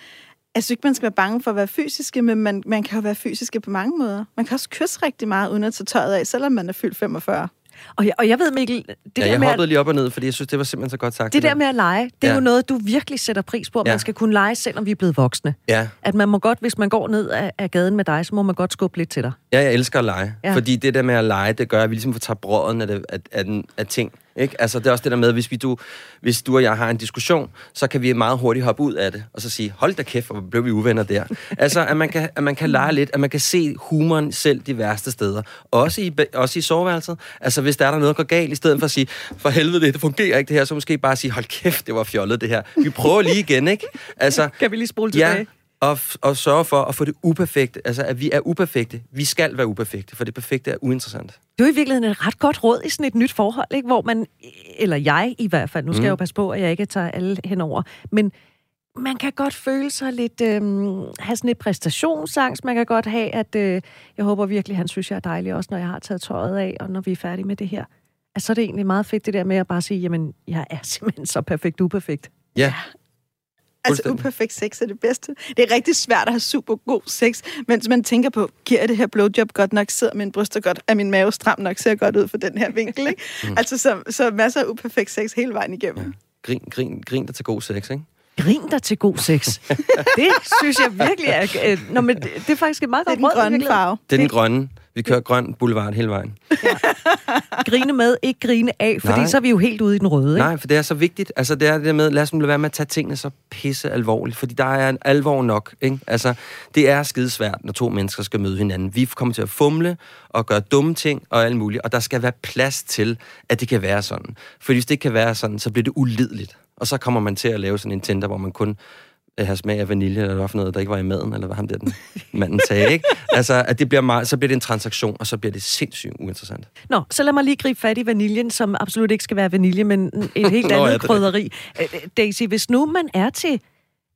jeg synes ikke, man skal være bange for at være fysiske, men man, man kan jo være fysiske på mange måder. Man kan også kysse rigtig meget, uden at tage tøjet af, selvom man er fyldt 45. Og jeg, og jeg ved, Mikkel, det, ja, der jeg med, hoppede at, lige op og ned, fordi jeg synes, det var simpelthen så godt sagt. det der med at lege, det er Ja. jo noget, du virkelig sætter pris på, at Ja. man skal kunne lege, selvom vi er blevet voksne. Ja, At man må godt, hvis man går ned ad, ad gaden med dig, så må man godt skubbe lidt til dig. Ja, jeg elsker at lege. Ja. Fordi det der med at lege, det gør, at vi ligesom får taget brøden af, det, af, af, den, af ting. Ikke? Altså, det er også det der med, hvis, vi, du, hvis du og jeg har en diskussion, så kan vi meget hurtigt hoppe ud af det, og så sige, hold da kæft, hvor blev vi uvenner der. <laughs> altså, at man, kan, at man kan lege lidt, at man kan se humoren selv de værste steder. Også i, også i soveværelset. Altså, hvis der er der noget, der går galt, i stedet for at sige, for helvede, det fungerer ikke det her, så måske bare sige, hold kæft, det var fjollet det her. Vi prøver lige igen, ikke? Altså, Kan vi lige spole Ja, og, og sørge for at få det uperfekte. Altså, at vi er uperfekte. Vi skal være uperfekte, for det perfekte er uinteressant. Det er jo i virkeligheden et ret godt råd i sådan et nyt forhold, ikke? hvor man, eller jeg i hvert fald, nu skal mm. jeg jo passe på, at jeg ikke tager alle henover, men man kan godt føle sig lidt, øhm, have sådan et præstationsangst, man kan godt have, at øh, jeg håber virkelig, han synes, jeg er dejlig også, når jeg har taget tøjet af, og når vi er færdige med det her. Altså, så er det egentlig meget fedt det der med at bare sige, jamen, jeg er <laughs> simpelthen så perfekt uperfekt. Ja, Altså, uperfekt sex er det bedste. Det er rigtig svært at have super god sex, mens man tænker på, giver jeg det her blowjob godt nok, sidder min bryster godt, er min mave stram nok, ser jeg godt ud for den her vinkel, ikke? Mm. Altså, så, så masser af uperfekt sex hele vejen igennem. grin, grin, grin dig til god sex, ikke? Grin dig til god sex. <laughs> det synes jeg virkelig er... Øh, nå, men det, det er faktisk et meget Det er godt den grønne farve. Det er den grønne. Vi kører grøn boulevard hele vejen. Grine med, ikke grine af, fordi Nej. så er vi jo helt ude i den røde, ikke? Nej, for det er så vigtigt. Altså, det er det med, lad os nu lade være med at tage tingene så pisse alvorligt, fordi der er en alvor nok, ikke? Altså, det er skidesvært, når to mennesker skal møde hinanden. Vi kommer til at fumle og gøre dumme ting og alt muligt, og der skal være plads til, at det kan være sådan. For hvis det ikke kan være sådan, så bliver det ulideligt. Og så kommer man til at lave sådan en Tinder, hvor man kun øh, har smag af vanilje, eller hvad for noget, der ikke var i maden, eller hvad ham der den manden sagde, ikke? Altså, at det bliver meget, så bliver det en transaktion, og så bliver det sindssygt uinteressant. Nå, så lad mig lige gribe fat i vaniljen, som absolut ikke skal være vanilje, men et helt <laughs> Nå, andet ja, det er krydderi. Øh, Daisy, hvis nu man er til...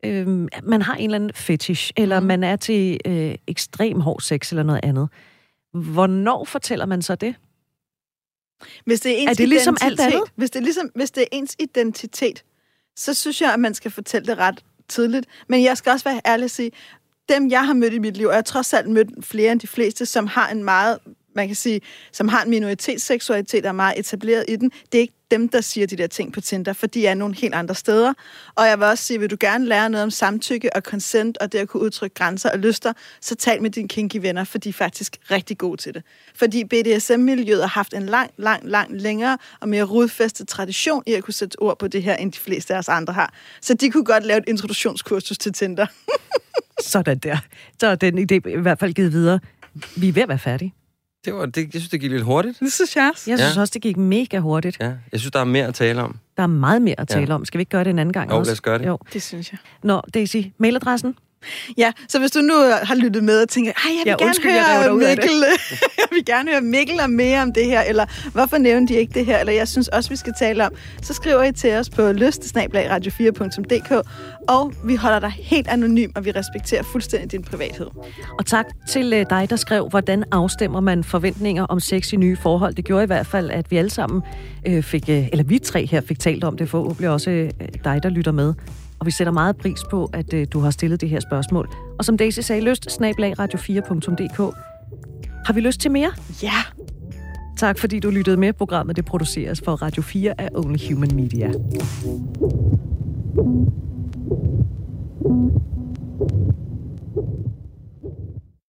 Øh, man har en eller anden fetish, eller Mhm. man er til øh, ekstrem hård sex eller noget andet. Hvornår fortæller man så det? Hvis det er ens Er det ligesom alt identitet, andet? Hvis det, er ligesom, hvis det er ens identitet, så synes jeg, at man skal fortælle det ret tidligt. Men jeg skal også være ærlig og sige, dem jeg har mødt i mit liv, og jeg har trods alt mødt flere end de fleste, som har en meget, man kan sige, som har en minoritetsseksualitet, der er meget etableret i den, det er ikke dem, der siger de der ting på Tinder, for de er nogle helt andre steder. Og jeg vil også sige, vil du gerne lære noget om samtykke og consent, og det at kunne udtrykke grænser og lyster, så tal med dine kinky venner, for de er faktisk rigtig gode til det. Fordi BDSM-miljøet har haft en lang, lang, lang længere og mere rodfæstet tradition i at kunne sætte ord på det her, end de fleste af os andre har. Så de kunne godt lave et introduktionskursus til Tinder. <laughs> Sådan der. Så er den idé i hvert fald givet videre. Vi er ved at være færdige. Det var, det, jeg synes, det gik lidt hurtigt. Det synes jeg også. Jeg synes Ja. også, det gik mega hurtigt. Ja, jeg synes, der er mere at tale om. Der er meget mere at Ja. tale om. Skal vi ikke gøre det en anden gang Jo, også? lad os gøre det. Jo. Det synes jeg. Nå, Daisy, mailadressen? Ja, så hvis du nu har lyttet med og tænker, Ej, jeg vil Ja, gerne undskyld, jeg høre det." Mikkel, <laughs> jeg vil gerne høre Mikkel om mere om det her, eller hvorfor nævner de ikke det her, eller jeg synes også, vi skal tale om, så skriver I til os på lystesnablagradio4.dk, og vi holder dig helt anonym, og vi respekterer fuldstændig din privathed. Og tak til øh, dig, der skrev, hvordan afstemmer man forventninger om sex i nye forhold. Det gjorde i hvert fald, at vi alle sammen øh, fik, øh, eller vi tre her fik talt om det, forhåbentlig også dig, der lytter med. Og vi sætter meget pris på, at øh, du har stillet det her spørgsmål. Og som Daisy sagde, lyst radio4.dk. Har vi lyst til mere? Ja, Tak fordi du lyttede med. Programmet det produceres for Radio 4 af Only Human Media.